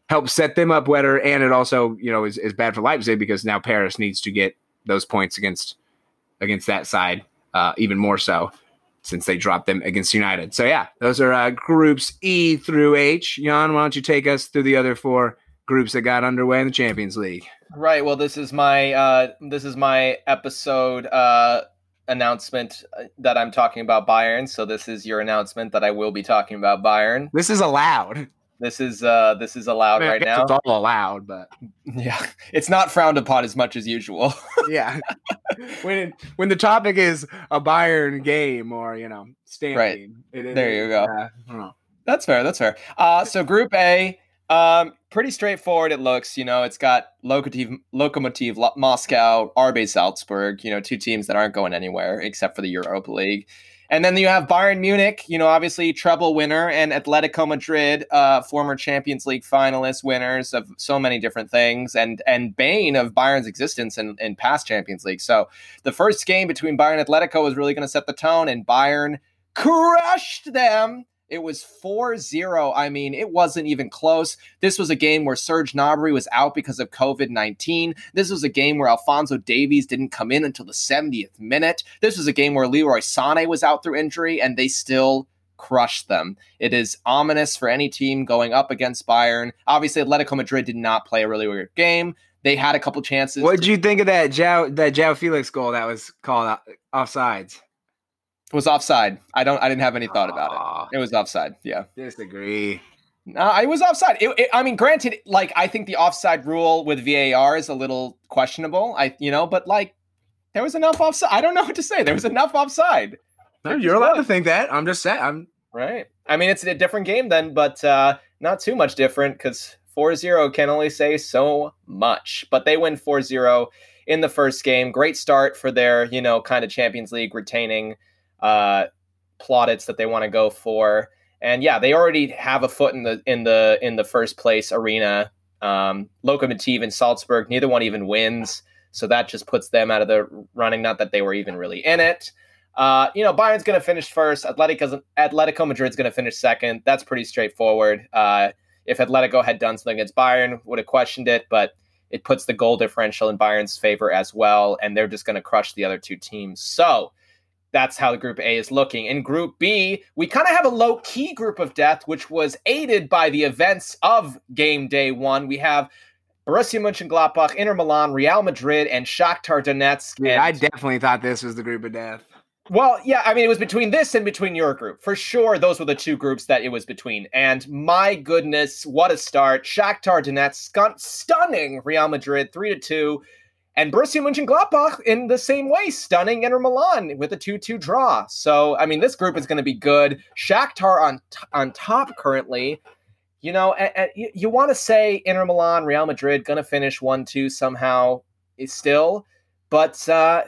helps set them up better. And it also, you know, is, is bad for Leipzig because now Paris needs to get those points against against that side uh, even more so since they dropped them against United. So yeah, those are uh, groups E through H. Jan, why don't you take us through the other four groups that got underway in the Champions League? Right. Well, this is my uh, this is my episode uh, announcement uh, that I'm talking about Bayern. So this is your announcement that I will be talking about Bayern. This is allowed. This is uh this is allowed right now. It's all allowed, but yeah, it's not frowned upon as much as usual. yeah, when when the topic is a Bayern game or you know stamping, right. It, there you go. Uh, that's fair. That's fair. Uh, so Group A, um, pretty straightforward. It looks, you know, it's got Lokomotiv, Lokomotiv Moscow, RB Salzburg. You know, two teams that aren't going anywhere except for the Europa League. And then you have Bayern Munich, you know, obviously treble winner, and Atletico Madrid, uh, former Champions League finalists, winners of so many different things, and and bane of Bayern's existence in, in past Champions League. So the first game between Bayern and Atletico was really going to set the tone, and Bayern crushed them it was 4 0. I mean, it wasn't even close. This was a game where Serge Gnabry was out because of COVID 19. This was a game where Alphonso Davies didn't come in until the 70th minute. This was a game where Leroy Sané was out through injury, and they still crushed them. It is ominous for any team going up against Bayern. Obviously, Atletico Madrid did not play a really weird game. They had a couple chances. What did you think of that João that João Felix goal that was called offsides? Was offside. I don't. I didn't have any thought about it. It was offside. Yeah. Disagree. No, I was offside. It, it, I mean, granted, like I think the offside rule with VAR is a little questionable. I, you know, but like there was enough offside. I don't know what to say. There was enough offside. No, you're allowed to think that. I'm just saying. I'm right. I mean, it's a different game then, but uh, not too much different because 4-0 can only say so much. But they win 4-0 in the first game. Great start for their, you know, kind of Champions League retaining uh, plaudits that they want to go for. And yeah, they already have a foot in the in the in the first place arena. Um, Lokomotiv and Salzburg, neither one even wins, so that just puts them out of the running. Not that they were even really in it. Uh, you know, Bayern's going to finish first. Atletico, Atletico Madrid's going to finish second. That's pretty straightforward. Uh, if Atletico had done something against Bayern, would have questioned it, but it puts the goal differential in Bayern's favor as well, and they're just going to crush the other two teams. So that's how group A is looking. In group B, we kind of have a low key group of death, which was aided by the events of game day one. We have Borussia Mönchengladbach, Inter Milan, Real Madrid, and Shakhtar Donetsk. Yeah, I definitely thought this was the group of death. Well, yeah, I mean, it was between this and between your group. For sure, those were the two groups that it was between. And my goodness, what a start. Shakhtar Donetsk, stunning Real Madrid, 3 to 2. And Borussia Mönchengladbach in the same way, stunning Inter Milan with a 2-2 draw. So, I mean, this group is going to be good. Shakhtar on t- on top currently. You know, and, and you, you want to say Inter Milan, Real Madrid going to finish 1-2 somehow is still, but uh,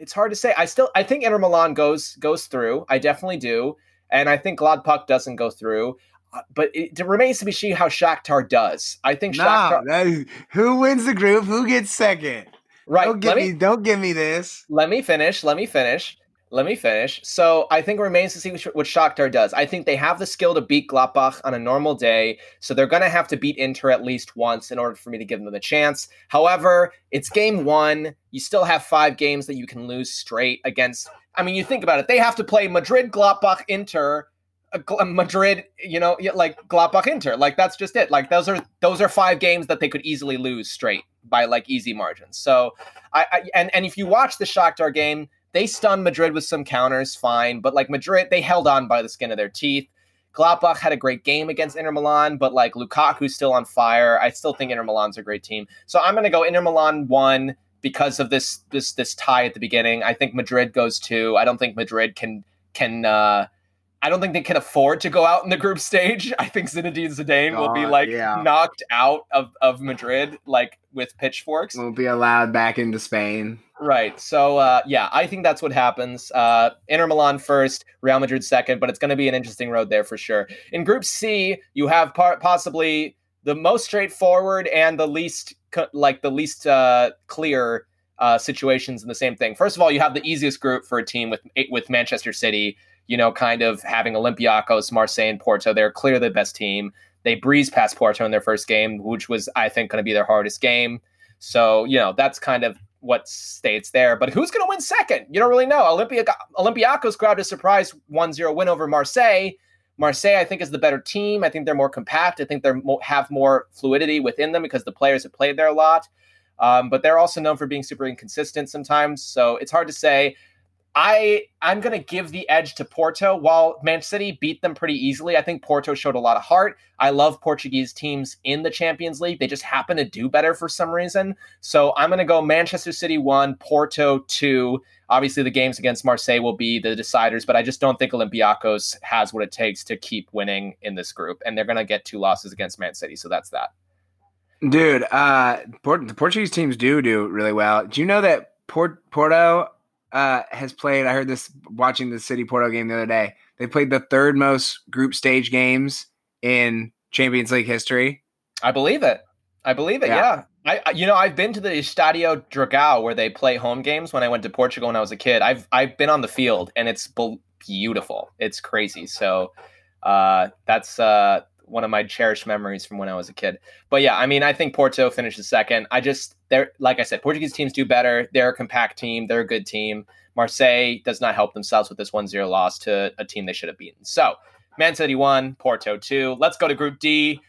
it's hard to say. I still I think Inter Milan goes goes through. I definitely do. And I think Gladbach doesn't go through uh, but it, remains to be seen how Shakhtar does. I think Shakhtar. Nah, who wins the group? Who gets second? Right. Don't give me, me, don't give me this. Let me finish. Let me finish. Let me finish. So I think it remains to see what Shakhtar does. I think they have the skill to beat Gladbach on a normal day, so they're going to have to beat Inter at least once in order for me to give them a chance. However, it's game one. You still have five games that you can lose straight against. I mean, you think about it. They have to play Madrid, Gladbach, Inter, uh, Madrid, you know, like Gladbach Inter. Like that's just it. Like those are those are five games that they could easily lose straight by like easy margins. So I, I and and if you watch the Shakhtar game, they stunned Madrid with some counters, fine, but like Madrid, they held on by the skin of their teeth. Gladbach had a great game against Inter Milan, but like Lukaku's still on fire. I still think Inter Milan's a great team. So I'm going to go Inter Milan one because of this this this tie at the beginning. I think Madrid goes two. I don't think Madrid can can uh I don't think they can afford to go out in the group stage. I think Zinedine Zidane will be like yeah. knocked out of, of Madrid, like with pitchforks. Won't be allowed back into Spain. Right. So uh, yeah, I think that's what happens. Uh, Inter Milan first, Real Madrid second, but it's going to be an interesting road there for sure. In Group C, you have par- possibly the most straightforward and the least co- like the least uh, clear uh, situations in the same thing. First of all, you have the easiest group for a team with with Manchester City you know, kind of having Olympiacos, Marseille, and Porto. They're clearly the best team. They breezed past Porto in their first game, which was, I think, going to be their hardest game. So, you know, that's kind of what states there. But who's going to win second? You don't really know. Olympia Olympiacos grabbed a surprise 1-0 win over Marseille. Marseille, I think, is the better team. I think they're more compact. I think they have more fluidity within them because the players have played there a lot. Um, but they're also known for being super inconsistent sometimes. So it's hard to say. I I'm gonna give the edge to Porto. While Man City beat them pretty easily, I think Porto showed a lot of heart. I love Portuguese teams in the Champions League. They just happen to do better for some reason. So I'm gonna go Manchester City one, Porto two. Obviously, the games against Marseille will be the deciders, but I just don't think Olympiacos has what it takes to keep winning in this group, and they're gonna get two losses against Man City. So that's that. Dude, uh, Port- the Portuguese teams do do really well. Do you know that Port- Porto uh, has played. I heard this watching the City Porto game the other day. They played the third most group stage games in Champions League history. I believe it. I believe it. Yeah. yeah. I, you know, I've been to the Estadio Dragao where they play home games when I went to Portugal when I was a kid. I've I've been on the field and it's beautiful. It's crazy. So uh, that's uh, one of my cherished memories from when I was a kid. But yeah, I mean, I think Porto finishes second. I just they're like I said, Portuguese teams do better. They're a compact team. They're a good team. Marseille does not help themselves with this 1-0 loss to a team they should have beaten. So, Man City 1, Porto 2. Let's go to Group D.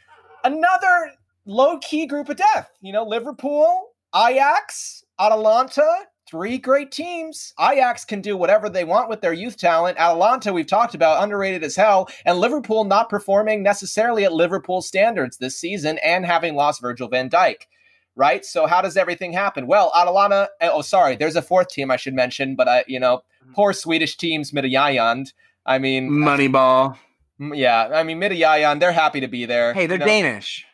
Another low-key group of death. You know, Liverpool, Ajax, Atalanta, three great teams. Ajax can do whatever they want with their youth talent. Atalanta, we've talked about, underrated as hell. And Liverpool not performing necessarily at Liverpool standards this season and having lost Virgil van Dijk. Right. So how does everything happen? Well, Atalanta. Eh, oh, sorry. There's a fourth team I should mention, but I, you know, mm-hmm. poor Swedish teams, Midtjylland. I mean, Moneyball. Yeah, I mean Midtjylland. They're happy to be there. Hey, they're you know? Danish.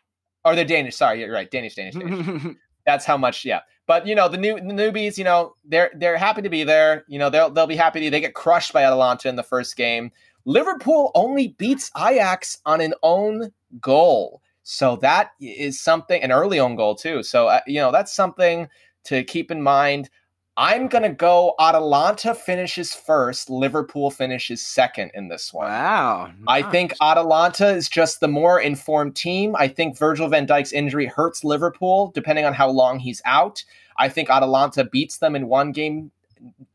Or they're Danish. Sorry, you're right. Danish, Danish, Danish. That's how much. Yeah. But you know the new the newbies, you know they're they're happy to be there. You know they'll they'll be happy. To, they get crushed by Atalanta in the first game. Liverpool only beats Ajax on an own goal, so that is something an early own goal too. So uh, you know that's something to keep in mind. I'm going to go Atalanta finishes first, Liverpool finishes second in this one. Wow. Nice. I think Atalanta is just the more informed team. I think Virgil van Dijk's injury hurts Liverpool depending on how long he's out. I think Atalanta beats them in one game,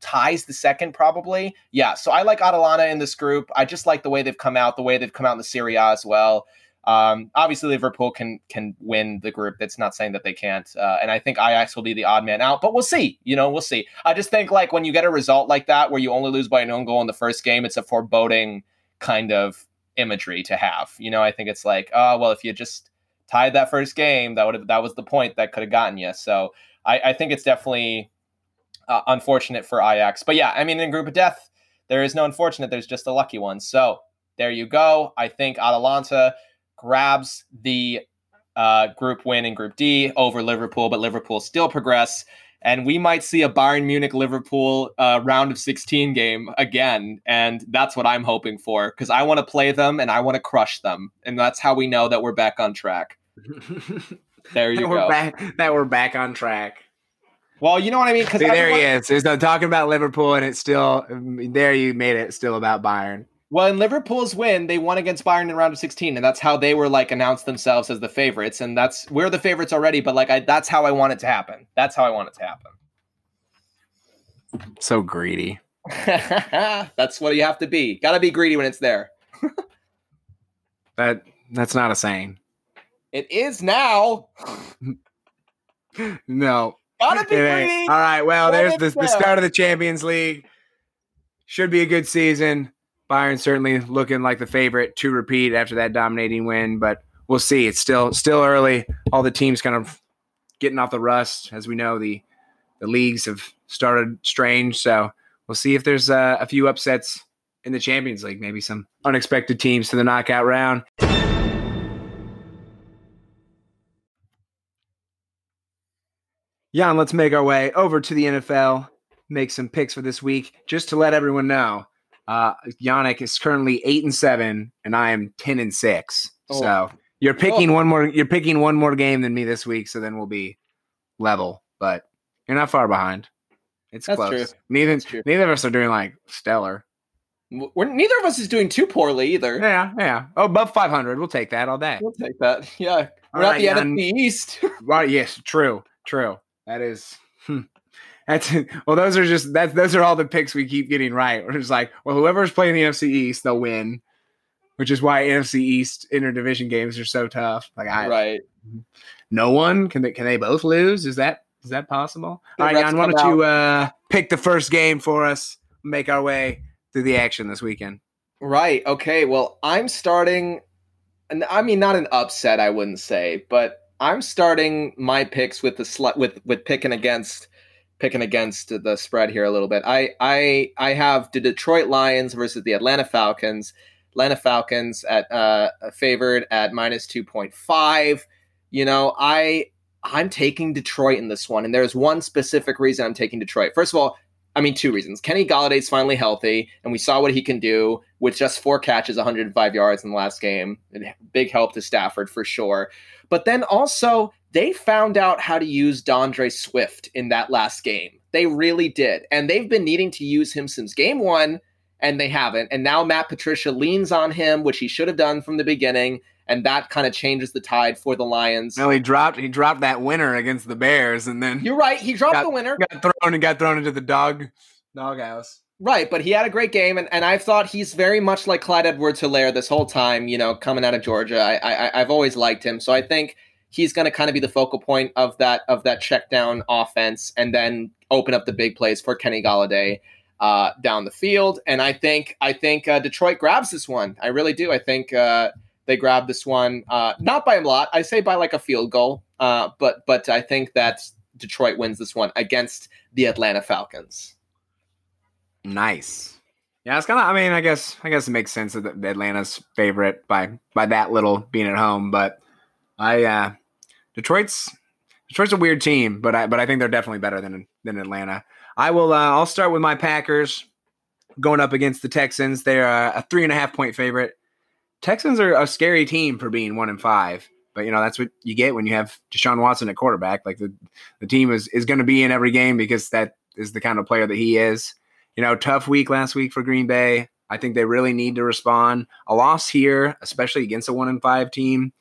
ties the second probably. Yeah, so I like Atalanta in this group. I just like the way they've come out, the way they've come out in the Serie A as well. Um, obviously, Liverpool can can win the group. That's not saying that they can't. Uh, and I think Ajax will be the odd man out, but we'll see. You know, we'll see. I just think like when you get a result like that where you only lose by an own goal in the first game, it's a foreboding kind of imagery to have. You know, I think it's like, oh well, if you just tied that first game, that would that was the point that could have gotten you. So I, I think it's definitely uh, unfortunate for Ajax. But yeah, I mean, in group of death, there is no unfortunate. There's just a lucky one. So there you go. I think Atalanta grabs the uh, group win in Group D over Liverpool, but Liverpool still progress. And we might see a Bayern Munich Liverpool uh, round of 16 game again. And that's what I'm hoping for because I want to play them and I want to crush them. And that's how we know that we're back on track. there you go. Back, that we're back on track. Well, you know what I mean? Because there he is. There's no talking about Liverpool, and it's still there. You made it still about Bayern. Well, in Liverpool's win, they won against Bayern in round of 16, and that's how they were like announced themselves as the favorites. And that's we're the favorites already, but like I, that's how I want it to happen. That's how I want it to happen. So greedy. that's what you have to be. Got to be greedy when it's there. that that's not a saying. It is now. no. Gotta be greedy. All right. Well, there's the, the start of the Champions League. Should be a good season. Bayern certainly looking like the favorite to repeat after that dominating win, but we'll see. It's still still early. All the teams kind of getting off the rust, as we know. The the leagues have started strange, so we'll see if there's uh, a few upsets in the Champions League. Maybe some unexpected teams to the knockout round. Jan, let's make our way over to the NFL, make some picks for this week, just to let everyone know uh, Yannick is currently eight and seven, and I am ten and six. Oh. So you're picking oh. one more. You're picking one more game than me this week, so then we'll be level. But you're not far behind. It's That's close. True. Neither true. neither of us are doing like stellar. We're, neither of us is doing too poorly either. Yeah, yeah. Oh, above 500. We'll take that all day. We'll take that. Yeah. We're All at right, the NFC East. right. Yes. True. True. That is. Hmm. That's well, those are just that's those are all the picks we keep getting right. We're just like, well, whoever's playing the NFC East, they'll win, which is why NFC East interdivision games are so tough. Like, I right, no one can they can they both lose? Is that is that possible? all right, Jan, why don't you uh, pick the first game for us? Make our way through the action this weekend. Right. Okay. Well, I'm starting. And I mean, not an upset, I wouldn't say, but I'm starting my picks with the with with picking against picking against the spread here a little bit. I I I have the Detroit Lions versus the Atlanta Falcons. Atlanta Falcons at uh favored at minus 2.5. You know, I I'm taking Detroit in this one and there's one specific reason I'm taking Detroit. First of all, I mean two reasons. Kenny Golladay's finally healthy and we saw what he can do with just four catches, 105 yards in the last game. Big help to Stafford for sure. But then also they found out how to use D'Andre Swift in that last game. They really did. And they've been needing to use him since game one, and they haven't. And now Matt Patricia leans on him, which he should have done from the beginning. And that kind of changes the tide for the Lions. No, he dropped he dropped that winner against the Bears, and then you're right. He dropped got, the winner. Got thrown and got thrown into the dog doghouse. Right, but he had a great game, and, and I've thought he's very much like Clyde Edwards Helaire this whole time, you know, coming out of Georgia. I, I I've always liked him. So I think he's going to kind of be the focal point of that of that check down offense, and then open up the big plays for Kenny Golladay uh, down the field. And I think I think uh, Detroit grabs this one. I really do. I think uh, they grab this one uh, not by a lot. I say by like a field goal, uh, but but I think that Detroit wins this one against the Atlanta Falcons. Nice. Yeah, it's kind of. I mean, I guess I guess it makes sense that Atlanta's favorite by by that little being at home, but I uh Detroit's Detroit's a weird team, but I but I think they're definitely better than than Atlanta. I will. Uh, I'll start with my Packers going up against the Texans. They're a, a three and a half point favorite. Texans are a scary team for being one and five, but you know that's what you get when you have Deshaun Watson at quarterback. Like the the team is is going to be in every game because that is the kind of player that he is. You know, tough week last week for Green Bay. I think they really need to respond. A loss here, especially against a one and five team,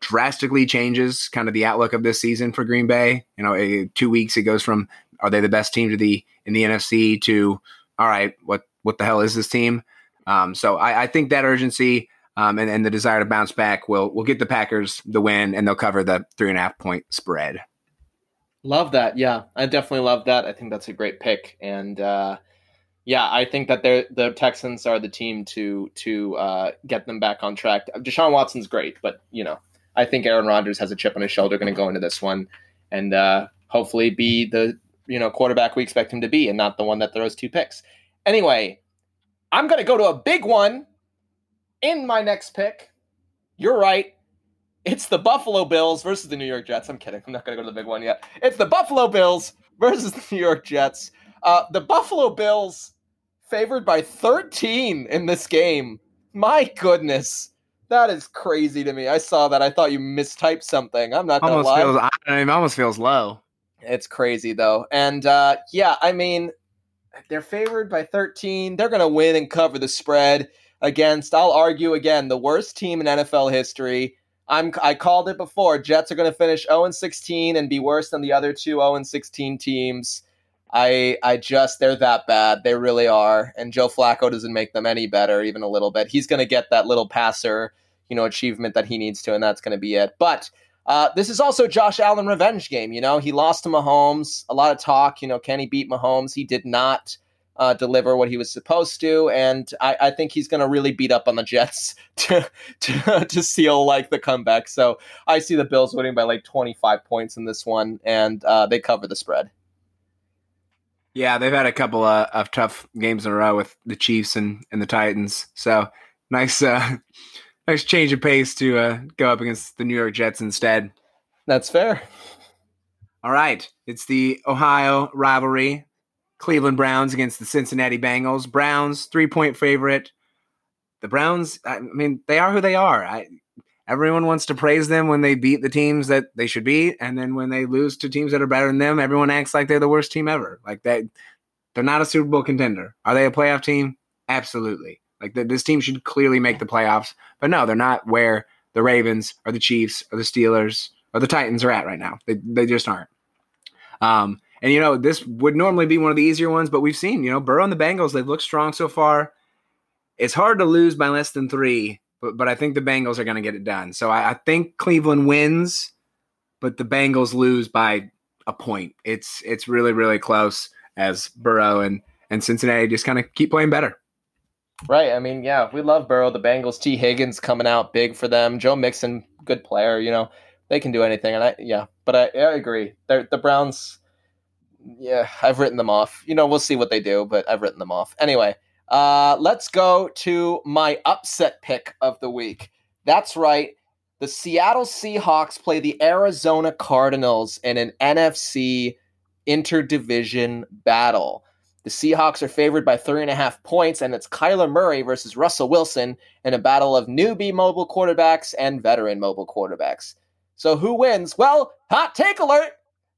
drastically changes kind of the outlook of this season for Green Bay. You know, two weeks it goes from are they the best team to the in the NFC to all right, what what the hell is this team? Um, so I, I, think that urgency um, and, and the desire to bounce back will will get the Packers the win, and they'll cover the three and a half point spread. Love that. Yeah, I definitely love that. I think that's a great pick, and uh, yeah, I think that they're the Texans are the team to to uh, get them back on track. Deshaun Watson's great, but you know I think Aaron Rodgers has a chip on his shoulder going to go into this one and uh, hopefully be the you know quarterback we expect him to be and not the one that throws two picks. Anyway, I'm going to go to a big one in my next pick. You're right. It's the Buffalo Bills versus the New York Jets. I'm kidding. I'm not going to go to the big one yet. It's the Buffalo Bills versus the New York Jets. Uh, the Buffalo Bills favored by 13 in this game. My goodness. That is crazy to me. I saw that. I thought you mistyped something. I'm not gonna lie. Feels, I mean, almost feels low. It's crazy though, and uh, yeah, I mean, they're favored by 13. They're gonna win and cover the spread against. I'll argue again, the worst team in NFL history. I'm I called it before. Jets are going to finish 0 and 16 and be worse than the other two 0 and 16 teams. I I just they're that bad. They really are. And Joe Flacco doesn't make them any better, even a little bit. He's going to get that little passer you know achievement that he needs to, and that's going to be it. But uh, this is also Josh Allen revenge game. You know, he lost to Mahomes. A lot of talk. You know, can he beat Mahomes? He did not uh, deliver what he was supposed to, and I, I think he's going to really beat up on the Jets to, to to seal like the comeback. So I see the Bills winning by like twenty five points in this one, and uh, they cover the spread. Yeah, they've had a couple uh, of tough games in a row with the Chiefs and, and the Titans. So nice, uh, nice change of pace to uh, go up against the New York Jets instead. That's fair. All right, it's the Ohio rivalry. Cleveland Browns against the Cincinnati Bengals. Browns three point favorite. The Browns, I mean, they are who they are. I, everyone wants to praise them when they beat the teams that they should beat, and then when they lose to teams that are better than them, everyone acts like they're the worst team ever. Like that, they're not a Super Bowl contender. Are they a playoff team? Absolutely. Like the, this team should clearly make the playoffs, but no, they're not where the Ravens or the Chiefs or the Steelers or the Titans are at right now. They they just aren't. Um, And you know, this would normally be one of the easier ones, but we've seen, you know, Burrow and the Bengals, they've looked strong so far. It's hard to lose by less than three, but but I think the Bengals are going to get it done. So I, I think Cleveland wins, but the Bengals lose by a point. It's it's really really close as Burrow and and Cincinnati just kind of keep playing better. Right. I mean, yeah, we love Burrow. The Bengals, Tee Higgins coming out big for them. Joe Mixon, good player. You know, they can do anything. And I, yeah, but I, I agree. They're, the Browns, yeah, I've written them off. You know, we'll see what they do, but I've written them off. Anyway, uh, let's go to my upset pick of the week. That's right. The Seattle Seahawks play the Arizona Cardinals in an NFC interdivision battle. The Seahawks are favored by three and a half points, and it's Kyler Murray versus Russell Wilson in a battle of newbie mobile quarterbacks and veteran mobile quarterbacks. So who wins? Well, hot take alert!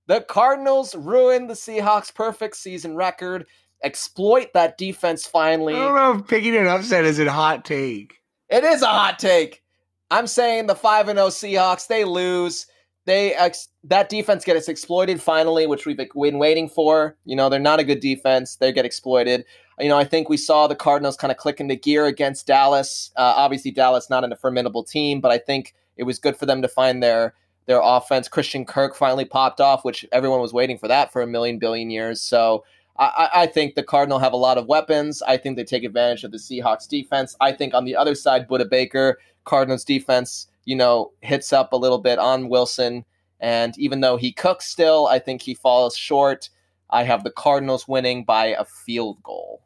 The Cardinals ruin the Seahawks' perfect season record, exploit that defense finally. I don't know if picking an upset is a hot take. It is a hot take. I'm saying the 5 0 Seahawks, they lose they ex- that defense gets exploited finally, which we've been waiting for. You know, they're not a good defense; they get exploited. You know, I think we saw the Cardinals kind of click into gear against Dallas. Uh, obviously, Dallas not in a formidable team, but I think it was good for them to find their their offense. Christian Kirk finally popped off, which everyone was waiting for that for a million billion years. So. I, I think the Cardinal have a lot of weapons. I think they take advantage of the Seahawks defense. I think on the other side, Budda Baker, Cardinals defense you know, hits up a little bit on Wilson. And even though he cooks still, I think he falls short. I have the Cardinals winning by a field goal.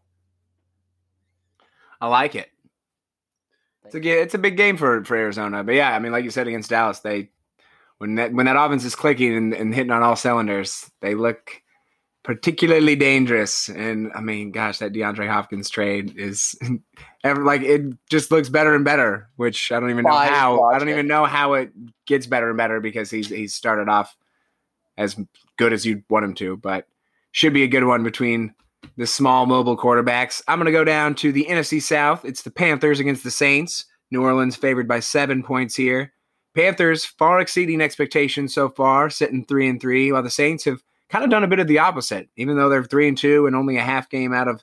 I like it. It's a it's a big game for for Arizona, but yeah, I mean, like you said against Dallas, they when that when that offense is clicking and, and hitting on all cylinders, they look particularly dangerous. And I mean, gosh, that DeAndre Hopkins trade is ever like it just looks better and better. Which I don't even know how. I don't it. even know how it gets better and better because he's he's started off as good as you'd want him to, but should be a good one between the small mobile quarterbacks. I'm going to go down to the NFC South. It's the Panthers against the Saints. New Orleans favored by seven points here. Panthers far exceeding expectations so far, sitting three and three, while the Saints have kind of done a bit of the opposite. Even though they're three and two and only a half game out of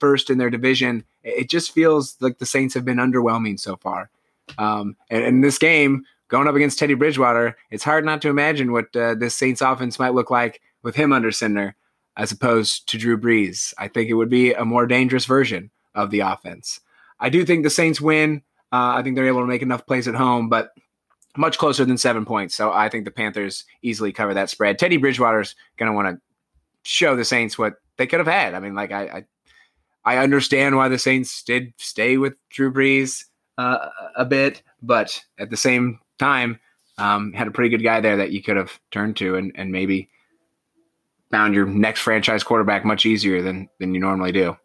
first in their division, it just feels like the Saints have been underwhelming so far. Um, and in this game, going up against Teddy Bridgewater, it's hard not to imagine what uh, this Saints offense might look like with him under center as opposed to Drew Brees. I think it would be a more dangerous version of the offense. I do think the Saints win. Uh, I think they're able to make enough plays at home, but much closer than seven points. So I think the Panthers easily cover that spread. Teddy Bridgewater's going to want to show the Saints what they could have had. I mean, like I, I, I understand why the Saints did stay with Drew Brees uh, a bit, but at the same time, um, had a pretty good guy there that you could have turned to and, and maybe found your next franchise quarterback much easier than than you normally do.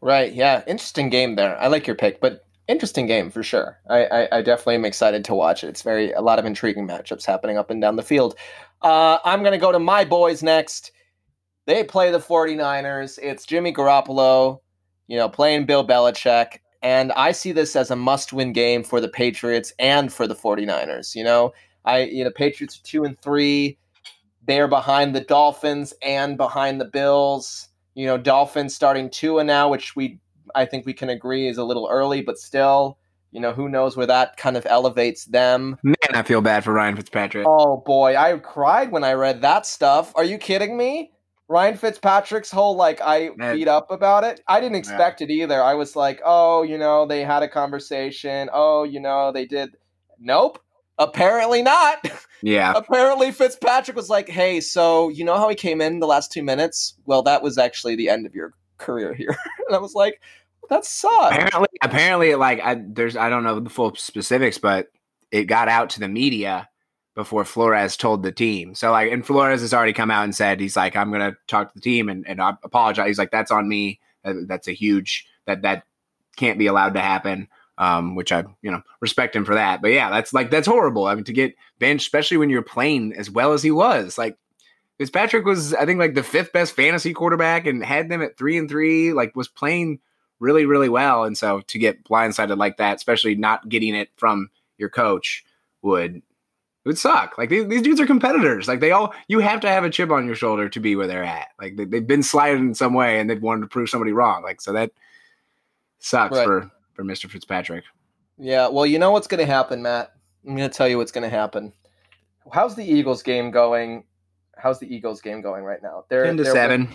Right. Yeah. Interesting game there. I like your pick, but interesting game for sure. I, I, I, definitely am excited to watch it. It's very a lot of intriguing matchups happening up and down the field. Uh, I'm going to go to my boys next. They play the 49ers. It's Jimmy Garoppolo, you know, playing Bill Belichick. And I see this as a must-win game for the Patriots and for the 49ers. You know, I you know, Patriots are two and three. They're behind the Dolphins and behind the Bills. You know, Dolphins starting two and now, which we I think we can agree is a little early, but still, you know, who knows where that kind of elevates them. Man, I feel bad for Ryan Fitzpatrick. Oh boy, I cried when I read that stuff. Are you kidding me? Ryan Fitzpatrick's whole like I Man. beat up about it. I didn't expect yeah. it either. I was like, oh, you know, they had a conversation. Oh, you know, they did. Nope. Apparently not. Yeah. Apparently Fitzpatrick was like, hey, so you know how he came in the last two minutes? Well, that was actually the end of your career here. and I was like, that sucks. Apparently, apparently, like I, there's I don't know the full specifics, but it got out to the media before Flores told the team. So like, and Flores has already come out and said he's like, I'm gonna talk to the team and and I apologize. He's like, that's on me. That's a huge that that can't be allowed to happen. Um, which I you know respect him for that. But yeah, that's like that's horrible. I mean, to get benched, especially when you're playing as well as he was, like Fitzpatrick was, I think, like the fifth best fantasy quarterback and had them at three and three, like was playing really, really well. And so to get blindsided like that, especially not getting it from your coach, would It would suck. Like these, these dudes are competitors. Like they all, you have to have a chip on your shoulder to be where they're at. Like they, they've been slighted in some way and they've wanted to prove somebody wrong. Like so that sucks right. for for Mr. Fitzpatrick. Yeah. Well, you know what's going to happen, Matt. I'm going to tell you what's going to happen. How's the Eagles game going? How's the Eagles game going right now? They're ten to they're seven.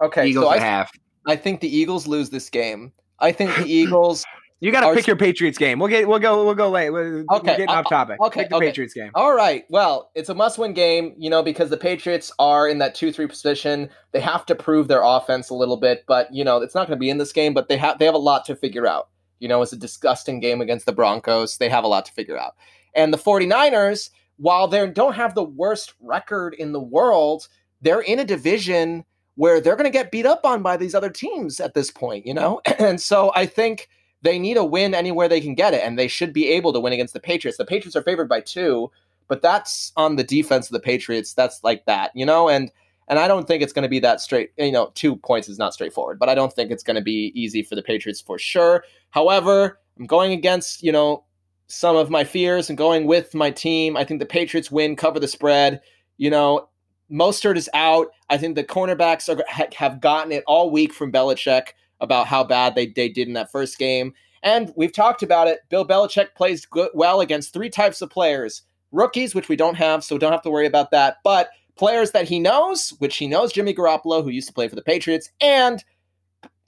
Okay, Eagles so I, half. I think the Eagles lose this game. I think the Eagles you got to pick your Patriots game. We'll get we'll go we'll go late. We're, okay, getting off uh, topic. Okay, pick the okay. Patriots game. All right. Well, it's a must-win game, you know, because the Patriots are in that two-three position. They have to prove their offense a little bit, but you know, it's not going to be in this game. But they have they have a lot to figure out. You know, it's a disgusting game against the Broncos. They have a lot to figure out. And the 49ers, while they don't have the worst record in the world, they're in a division where they're going to get beat up on by these other teams at this point, you know? And so I think they need a win anywhere they can get it, and they should be able to win against the Patriots. The Patriots are favored by two, but that's on the defense of the Patriots. That's like that, you know, and and I don't think it's going to be that straight. You know, two points is not straightforward, but I don't think it's going to be easy for the Patriots for sure. However, I'm going against you know some of my fears and going with my team. I think the Patriots win, cover the spread. You know, Mostert is out. I think the cornerbacks are, have gotten it all week from Belichick about how bad they, they did in that first game. And we've talked about it. Bill Belichick plays good, well against three types of players rookies, which we don't have, so don't have to worry about that, but players that he knows, which he knows Jimmy Garoppolo, who used to play for the Patriots, and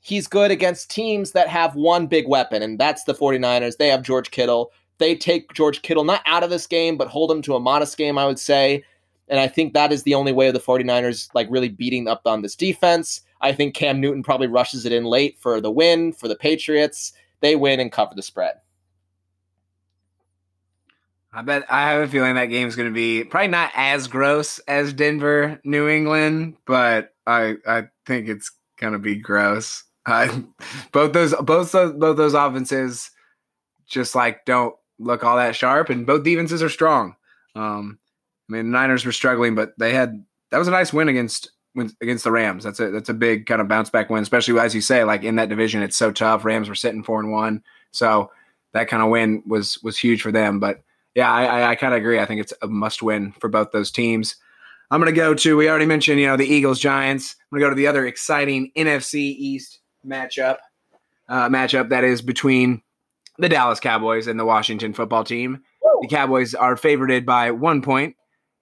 he's good against teams that have one big weapon, and that's the 49ers. They have George Kittle. They take George Kittle not out of this game, but hold him to a modest game, I would say. And I think that is the only way of the 49ers like really beating up on this defense. I think Cam Newton probably rushes it in late for the win for the Patriots. They win and cover the spread. I bet I have a feeling that game's going to be probably not as gross as Denver, New England, but I I think it's going to be gross. Both those both those both those offenses just like don't look all that sharp, and both defenses are strong. Um, I mean, the Niners were struggling, but they had that was a nice win against against the Rams. That's a that's a big kind of bounce back win, especially as you say, like in that division, it's so tough. Rams were sitting four and one, so that kind of win was was huge for them. But yeah, I, I, I kind of agree. I think it's a must win for both those teams. I'm to go to we already mentioned you know the Eagles Giants. I'm to go to the other exciting NFC East matchup uh, matchup that is between the Dallas Cowboys and the Washington Football Team. The Cowboys are favored by one point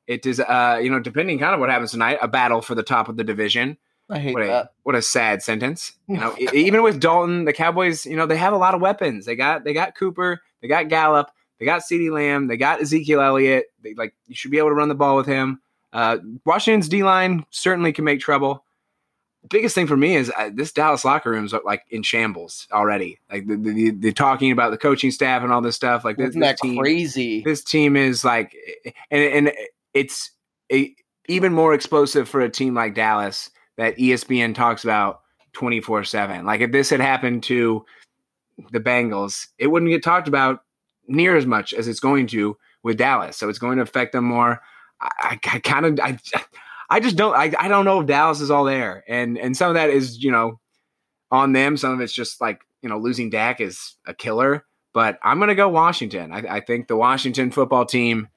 it is, uh, you know, depending kind of what happens tonight, a battle for the top of the division. I hate what that. A, what a sad sentence. You know, even with Dalton, the Cowboys, you know, they have a lot of weapons. They got they got Cooper, they got Gallup, they got CeeDee Lamb, they got Ezekiel Elliott. They like you should be able to run the ball with him. Uh, Washington's D line certainly can make trouble. Biggest thing for me is uh, this Dallas locker room is like in shambles already. Like the, the, the, talking about the coaching staff and all this stuff. Like this, Isn't that team, crazy? This team is like, and and it's a, even more explosive for a team like Dallas that ESPN talks about 24 7. Like if this had happened to the Bengals, it wouldn't get talked about near as much as it's going to with Dallas. So it's going to affect them more. I, I, I kind of, I, I just don't, I, I don't know if Dallas is all there. And, and some of that is, you know, on them. Some of it's just like, you know, losing Dak is a killer. But I'm to go Washington. I, I think the Washington football team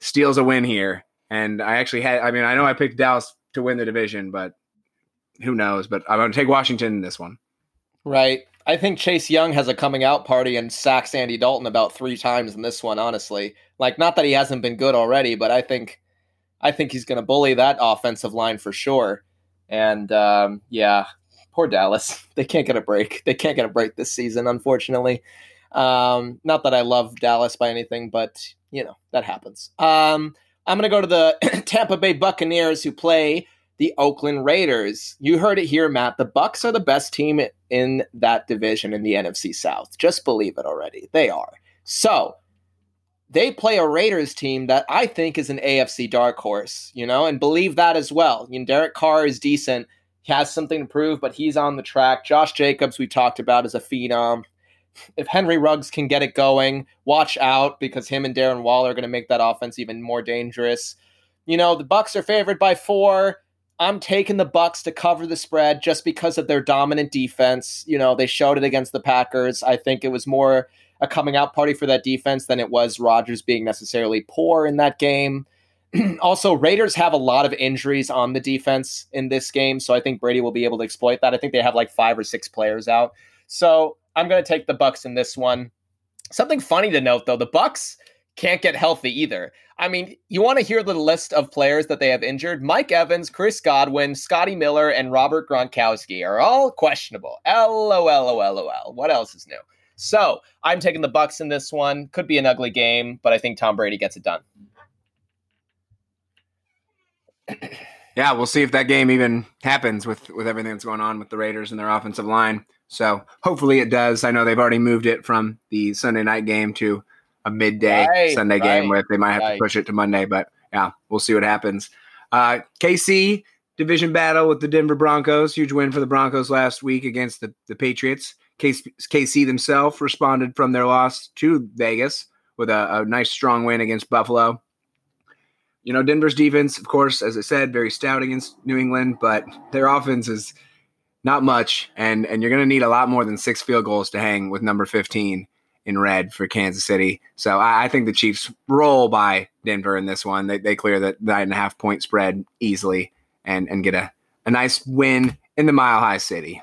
steals a win here. And I actually had, I mean, I know I picked Dallas to win the division, but who knows? But I'm to take Washington in this one. Right. I think Chase Young has a coming out party and sacks Andy Dalton about three times in this one, honestly. Like, not that he hasn't been good already, but I think. I think he's going to bully that offensive line for sure. And um, yeah, poor Dallas. They can't get a break. They can't get a break this season, unfortunately. Um, not that I love Dallas by anything, but you know that happens. Um, I'm going to go to the Tampa Bay Buccaneers who play the Oakland Raiders. You heard it here, Matt. The Bucks are the best team in that division in the NFC South. Just believe it already. They are. So, they play a Raiders team that I think is an AFC dark horse, you know, and believe that as well. You know, Derek Carr is decent. He has something to prove, but he's on the track. Josh Jacobs, we talked about, is a phenom if Henry Ruggs can get it going, watch out because him and Darren Waller are going to make that offense even more dangerous. You know, the Bucks are favored by 4. I'm taking the Bucks to cover the spread just because of their dominant defense. You know, they showed it against the Packers. I think it was more a coming out party for that defense than it was Rodgers being necessarily poor in that game. also, Raiders have a lot of injuries on the defense in this game, so I think Brady will be able to exploit that. I think they have like five or six players out. So I'm going to take the Bucks in this one. Something funny to note though, the Bucks can't get healthy either. I mean, you want to hear the list of players that they have injured? Mike Evans, Chris Godwin, Scotty Miller, and Robert Gronkowski are all questionable. LOL, What else is new? So I'm taking the Bucks in this one. Could be an ugly game, but I think Tom Brady gets it done. yeah, we'll see if that game even happens with with everything that's going on with the Raiders and their offensive line. So hopefully it does. I know they've already moved it from the Sunday night game to a midday right, Sunday right, game where they might have right. to push it to Monday, but yeah, we'll see what happens. Uh, KC division battle with the Denver Broncos. Huge win for the Broncos last week against the, the Patriots. KC, themselves responded from their loss to Vegas with a, a nice strong win against Buffalo. You know, Denver's defense, of course, as I said, very stout against New England, but their offense is not much, and and you're going to need a lot more than six field goals to hang with number 15 in red for Kansas City. So I, I, think the Chiefs roll by Denver in this one. They, they clear that nine and a half point spread easily and, and get a, a nice win in the Mile High City.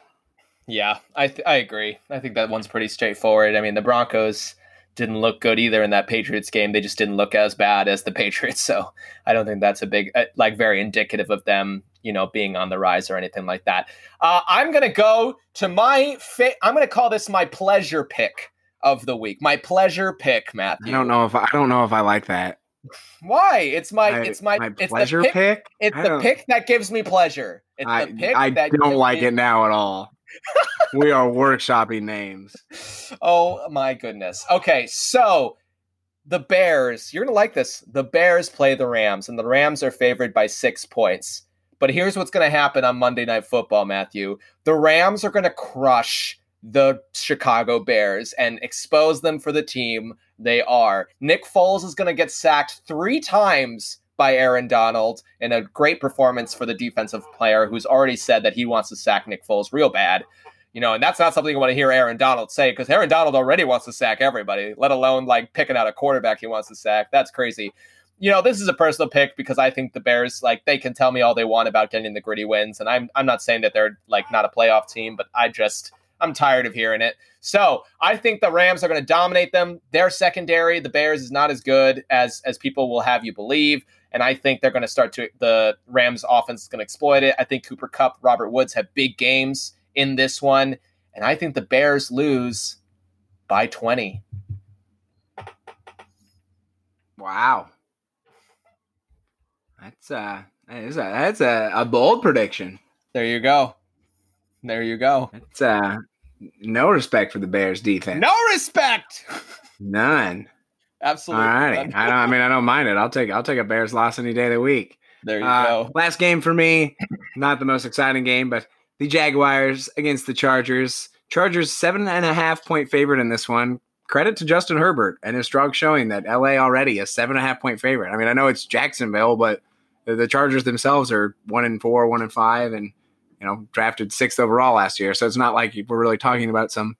Yeah, I, th- I agree. I think that one's pretty straightforward. I mean, the Broncos didn't look good either in that Patriots game. They just didn't look as bad as the Patriots. So I don't think that's a big, uh, like, very indicative of them, you know, being on the rise or anything like that. Uh, I'm going to go to my, fa- I'm going to call this my pleasure pick of the week. My pleasure pick, Matthew. I don't know if I don't know if I like that. Why? It's my, it's my, my it's pleasure the pick. pick? It's the pick that gives me pleasure. It's I, the pick I don't like me... it now at all. We are workshopping names. Oh my goodness. Okay, so the Bears, you're gonna like this. The Bears play the Rams, and the Rams are favored by six points. But here's what's gonna happen on Monday Night Football, Matthew. The Rams are gonna crush the Chicago Bears and expose them for the team they are. Nick Foles is going to get sacked three times by Aaron Donald in a great performance for the defensive player who's already said that he wants to sack Nick Foles real bad. You know, and that's not something you want to hear Aaron Donald say because Aaron Donald already wants to sack everybody, let alone like picking out a quarterback he wants to sack. That's crazy. You know, this is a personal pick because I think the Bears, like, they can tell me all they want about getting the gritty wins. And I'm I'm not saying that they're like not a playoff team, but I just I'm tired of hearing it. So I think the Rams are going to dominate them. Their secondary, the Bears, is not as good as as people will have you believe. And I think they're going to start to the Rams offense is going to exploit it. I think Cooper Kupp, Robert Woods have big games in this one. And I think the Bears lose by 20. Wow. That's uh that's a that's a, a bold prediction. There you go. There you go. That's uh no respect for the Bears defense. No respect. None. Absolutely. All right. I, don't, I mean, I don't mind it. I'll take I'll take a Bears loss any day of the week. There you uh, go. Last game for me, not the most exciting game, but the Jaguars against the Chargers. Chargers seven and a half point favorite in this one. Credit to Justin Herbert and his strong showing that LA already a seven and a half point favorite. I mean, I know it's Jacksonville, but the Chargers themselves are one and four, one and five, and you know, drafted sixth overall last year. So it's not like we're really talking about some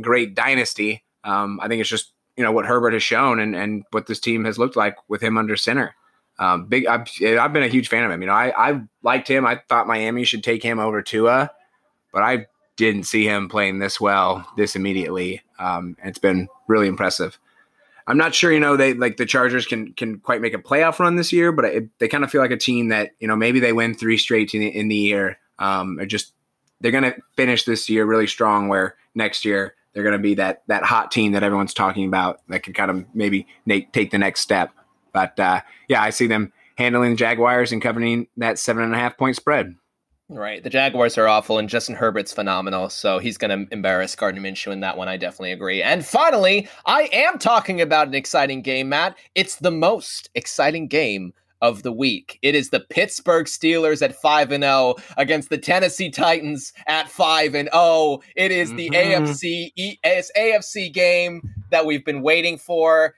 great dynasty. Um, I think it's just you know what Herbert has shown and and what this team has looked like with him under center. Um, big, I've, I've been a huge fan of him. You know, I I liked him. I thought Miami should take him over Tua, but I didn't see him playing this well this immediately. Um, and it's been really impressive. I'm not sure, you know, they like the Chargers can can quite make a playoff run this year, but it, they kind of feel like a team that you know maybe they win three straight in in the year, um, or just they're going to finish this year really strong. Where next year they're going to be that that hot team that everyone's talking about that can kind of maybe take the next step. But uh, yeah, I see them handling the Jaguars and covering that seven and a half point spread. Right. The Jaguars are awful, and Justin Herbert's phenomenal. So he's going to embarrass Gardner Minshew in that one. I definitely agree. And finally, I am talking about an exciting game, Matt. It's the most exciting game of the week. It is the Pittsburgh Steelers at 5 and 0 against the Tennessee Titans at 5 and 0. It is the mm-hmm. AFC AFC game that we've been waiting for.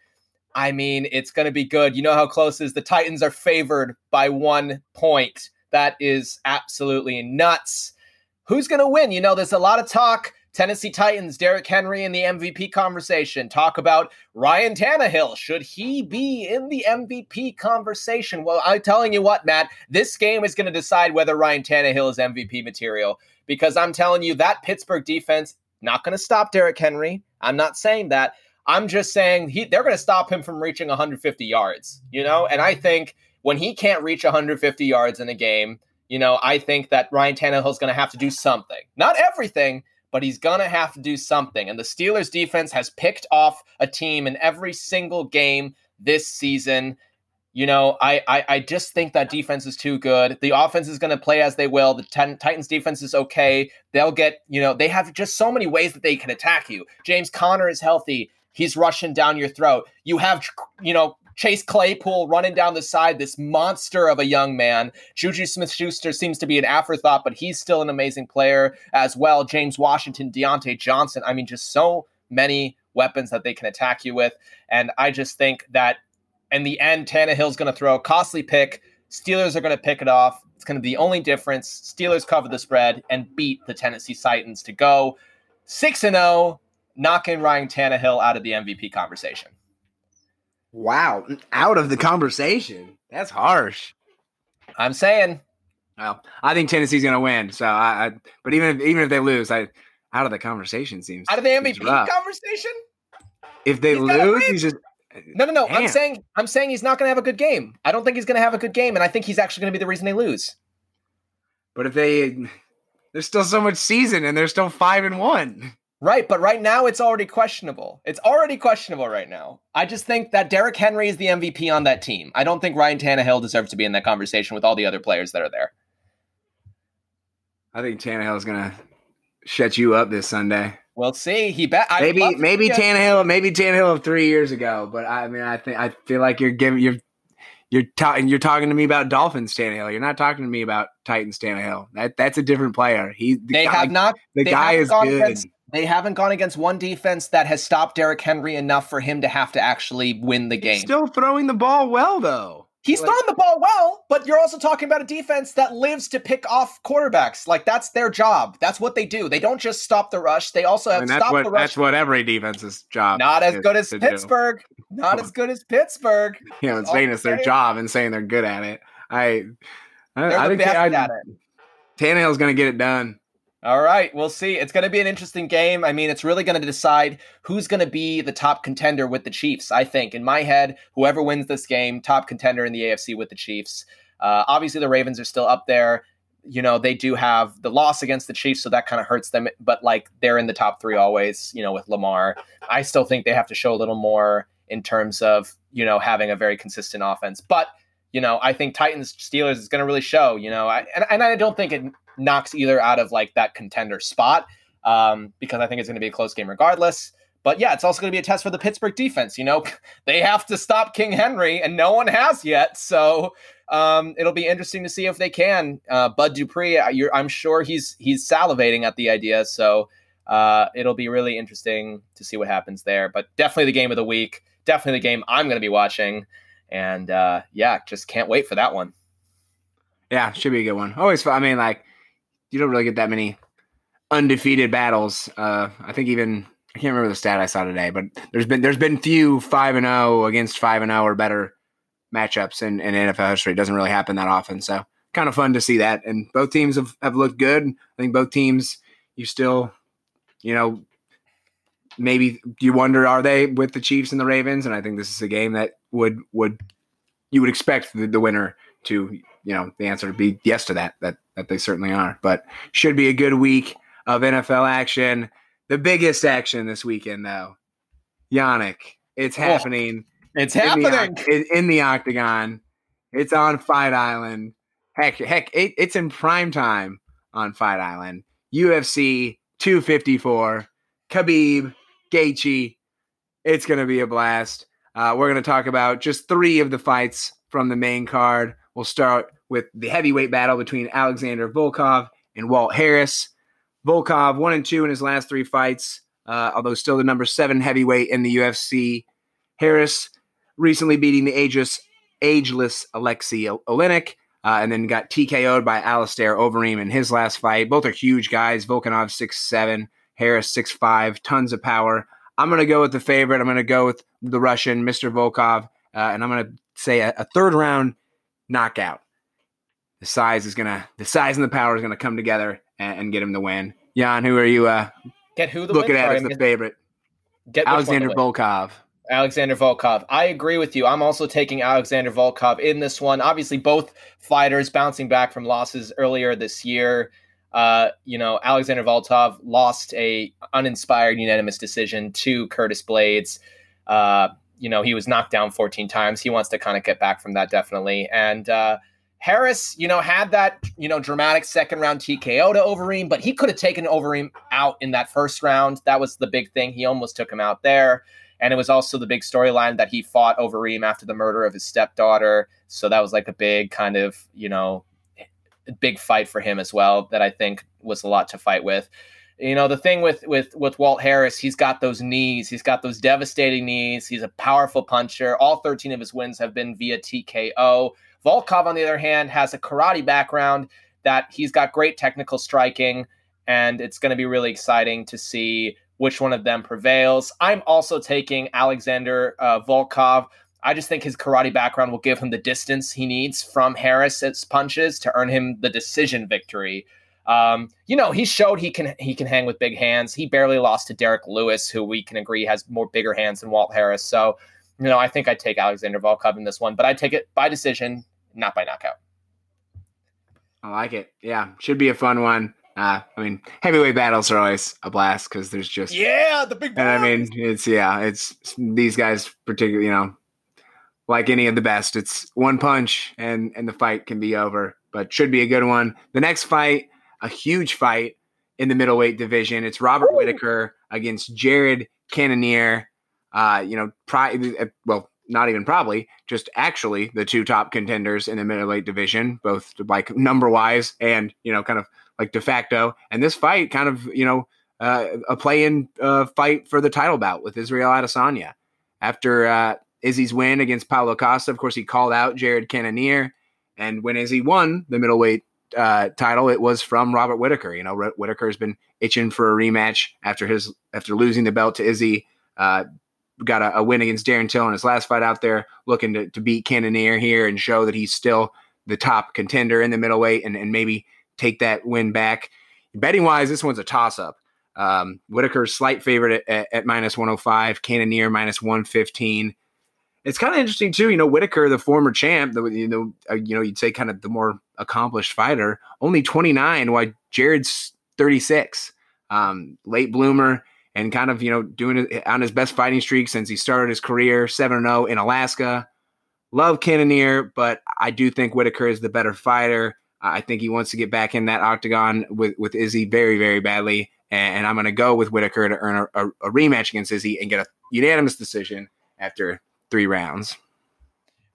I mean, it's going to be good. You know how close is the Titans are favored by 1 point. That is absolutely nuts. Who's going to win? You know, there's a lot of talk Tennessee Titans, Derrick Henry in the MVP conversation. Talk about Ryan Tannehill. Should he be in the MVP conversation? Well, I'm telling you what, Matt, this game is going to decide whether Ryan Tannehill is MVP material because I'm telling you that Pittsburgh defense not going to stop Derrick Henry. I'm not saying that. I'm just saying he, they're going to stop him from reaching 150 yards, you know? And I think when he can't reach 150 yards in a game, you know, I think that Ryan Tannehill is going to have to do something. Not everything, but he's going to have to do something. And the Steelers defense has picked off a team in every single game this season. You know, I, I, I just think that defense is too good. The offense is going to play as they will. The ten, Titans defense is okay. They'll get, you know, they have just so many ways that they can attack you. James Conner is healthy. He's rushing down your throat. You have, you know, Chase Claypool running down the side, this monster of a young man. Juju Smith Schuster seems to be an afterthought, but he's still an amazing player as well. James Washington, Diontae Johnson. I mean, just so many weapons that they can attack you with. And I just think that in the end, Tannehill's going to throw a costly pick. Steelers are going to pick it off. It's going to be the only difference. Steelers cover the spread and beat the Tennessee Titans to go 6 and 0, knocking Ryan Tannehill out of the MVP conversation. Wow, out of the conversation. That's harsh. I'm saying. Well, I think Tennessee's going to win. So I, I, but even if, even if they lose, I out of the conversation seems out of the MVP conversation. If they he's lose, he's just no, no, no. Damn. I'm saying I'm saying he's not going to have a good game. I don't think he's going to have a good game, and I think he's actually going to be the reason they lose. But if they, there's still so much season, and they're still five and one. Right, but right now it's already questionable. It's already questionable right now. I just think that Derrick Henry is the MVP on that team. I don't think Ryan Tannehill deserves to be in that conversation with all the other players that are there. I think Tannehill is gonna shut you up this Sunday. We'll see. He bet maybe maybe Tannehill maybe Tannehill of three years ago, but I mean I think I feel like you're giving you're you're talking you're talking to me about Dolphins Tannehill. You're not talking to me about Titans Tannehill. That that's a different player. He the they guy, have not the guy is good. Against, they haven't gone against one defense that has stopped Derrick Henry enough for him to have to actually win the game. He's still throwing the ball well, though. He's like, throwing the ball well, but you're also talking about a defense that lives to pick off quarterbacks. Like that's their job. That's what they do. They don't just stop the rush. They also have stop what, the rush. That's what every defense's job. Not as good as Pittsburgh. Do. Not as good as Pittsburgh. Yeah, I'm saying it's their job and saying they're good at it. I, I, I think I, at it. Tannehill's going to get it done. All right, we'll see. It's going to be an interesting game. I mean, it's really going to decide who's going to be the top contender with the Chiefs. I think, in my head, whoever wins this game, top contender in the AFC with the Chiefs. Uh, obviously, the Ravens are still up there. You know, they do have the loss against the Chiefs, so that kind of hurts them. But like, they're in the top three always. You know, with Lamar, I still think they have to show a little more in terms of you know having a very consistent offense. But you know, I think Titans Steelers is going to really show. You know, I, and, and I don't think it knocks either out of like that contender spot um, because I think it's going to be a close game regardless. But yeah, it's also going to be a test for the Pittsburgh defense. You know, they have to stop King Henry, and no one has yet. So um, it'll be interesting to see if they can. Uh, Bud Dupree, I'm sure he's he's salivating at the idea. So uh, it'll be really interesting to see what happens there. But definitely the game of the week. Definitely the game I'm going to be watching. And uh, yeah, just can't wait for that one. Yeah, should be a good one. Always, fun. I mean, like you don't really get that many undefeated battles. Uh, I think even I can't remember the stat I saw today, but there's been there's been few five and zero oh against five and zero oh or better matchups in, in NFL history. It doesn't really happen that often, so kind of fun to see that. And both teams have, have looked good. I think both teams you still, you know, maybe you wonder are they with the Chiefs and the Ravens? And I think this is a game that would would you would expect the, the winner to you know the answer to be yes to that that that they certainly are but should be a good week of nfl action the biggest action this weekend though yannick it's happening it's happening the, in the octagon it's on fight island heck heck it, it's in prime time on fight island ufc 254 khabib Gaethje. It's going to be a blast. Uh, we're going to talk about just three of the fights from the main card. We'll start with the heavyweight battle between Alexander Volkov and Walt Harris. Volkov one and two in his last three fights, uh, although still the number seven heavyweight in the UFC. Harris recently beating the ageless, ageless Alexei Oleinik, uh, and then got TKO'd by Alistair Overeem in his last fight. Both are huge guys. Volkov six seven, Harris six five, tons of power. I'm going to go with the favorite. I'm going to go with the Russian, Mr. Volkov, uh, and I'm going to say a, a, third round knockout. The size is going to, the size and the power is going to come together and, and, get him the win. Jan, who are you uh, get who the looking win? at as the favorite? Get Alexander Volkov. Alexander Volkov. I agree with you. I'm also taking Alexander Volkov in this one. Obviously, both fighters bouncing back from losses earlier this year. Uh, you know, Alexander Volkov lost a uninspired unanimous decision to Curtis Blaydes. Uh, you know, he was knocked down 14 times. He wants to kind of get back from that, definitely. And uh, Harris, you know, had that, you know, dramatic second round TKO to Overeem, but he could have taken Overeem out in that first round. That was the big thing. He almost took him out there. And it was also the big storyline that he fought Overeem after the murder of his stepdaughter. So that was like a big kind of, you know, big fight for him as well that I think was a lot to fight with. You know, the thing with with with Walt Harris, he's got those knees. He's got those devastating knees. He's a powerful puncher. All 13 of his wins have been via TKO. Volkov, on the other hand, has a karate background that he's got great technical striking, and it's going to be really exciting to see which one of them prevails. I'm also taking Alexander uh, Volkov. I just think his karate background will give him the distance he needs from Harris's punches to earn him the decision victory. Um, you know, he showed he can he can hang with big hands. He barely lost to Derrick Lewis, who we can agree has more bigger hands than Walt Harris. So, you know, I think I'd take Alexander Volkov in this one, but I'd take it by decision, not by knockout. I like it. Yeah, should be a fun one. Uh, I mean, heavyweight battles are always a blast because there's just yeah, the big. And I mean, it's yeah, it's these guys particularly, you know, like any of the best. It's one punch and and the fight can be over, but should be a good one. The next fight, a huge fight in the middleweight division. It's Robert. Whitaker against Jared Cannonier. Uh, you know, pri- uh, well, not even probably, just actually the two top contenders in the middleweight division, both like number wise and you know, kind of like de facto. And this fight kind of, you know, uh, a play-in uh, fight for the title bout with Israel Adesanya. After uh, Izzy's win against Paulo Costa, of course, he called out Jared Cannonier. And when Izzy won the middleweight uh, title, it was from Robert Whitaker. You know, Whitaker has been itching for a rematch after his after losing the belt to Izzy. Uh, got a, a, win against Darren Till in his last fight out there, looking to, to beat Cannonier here and show that he's still the top contender in the middleweight and, and maybe take that win back. Betting wise, this one's a toss up. Um, Whitaker's slight favorite at, at, at minus 105, Cannonier minus 115. It's kind of interesting too. You know, Whitaker, the former champ, the you know, uh, you know, you'd say kind of the more accomplished fighter, only 29, while Jared's 36. Um, late bloomer and kind of you know doing it on his best fighting streak since he started his career 7-0 in Alaska. Love Cannonier but I do think Whitaker is the better fighter. I think he wants to get back in that octagon with, with Izzy very, very badly. And, and I'm going to go with Whitaker to earn a, a, a, rematch against Izzy and get a unanimous decision after three rounds.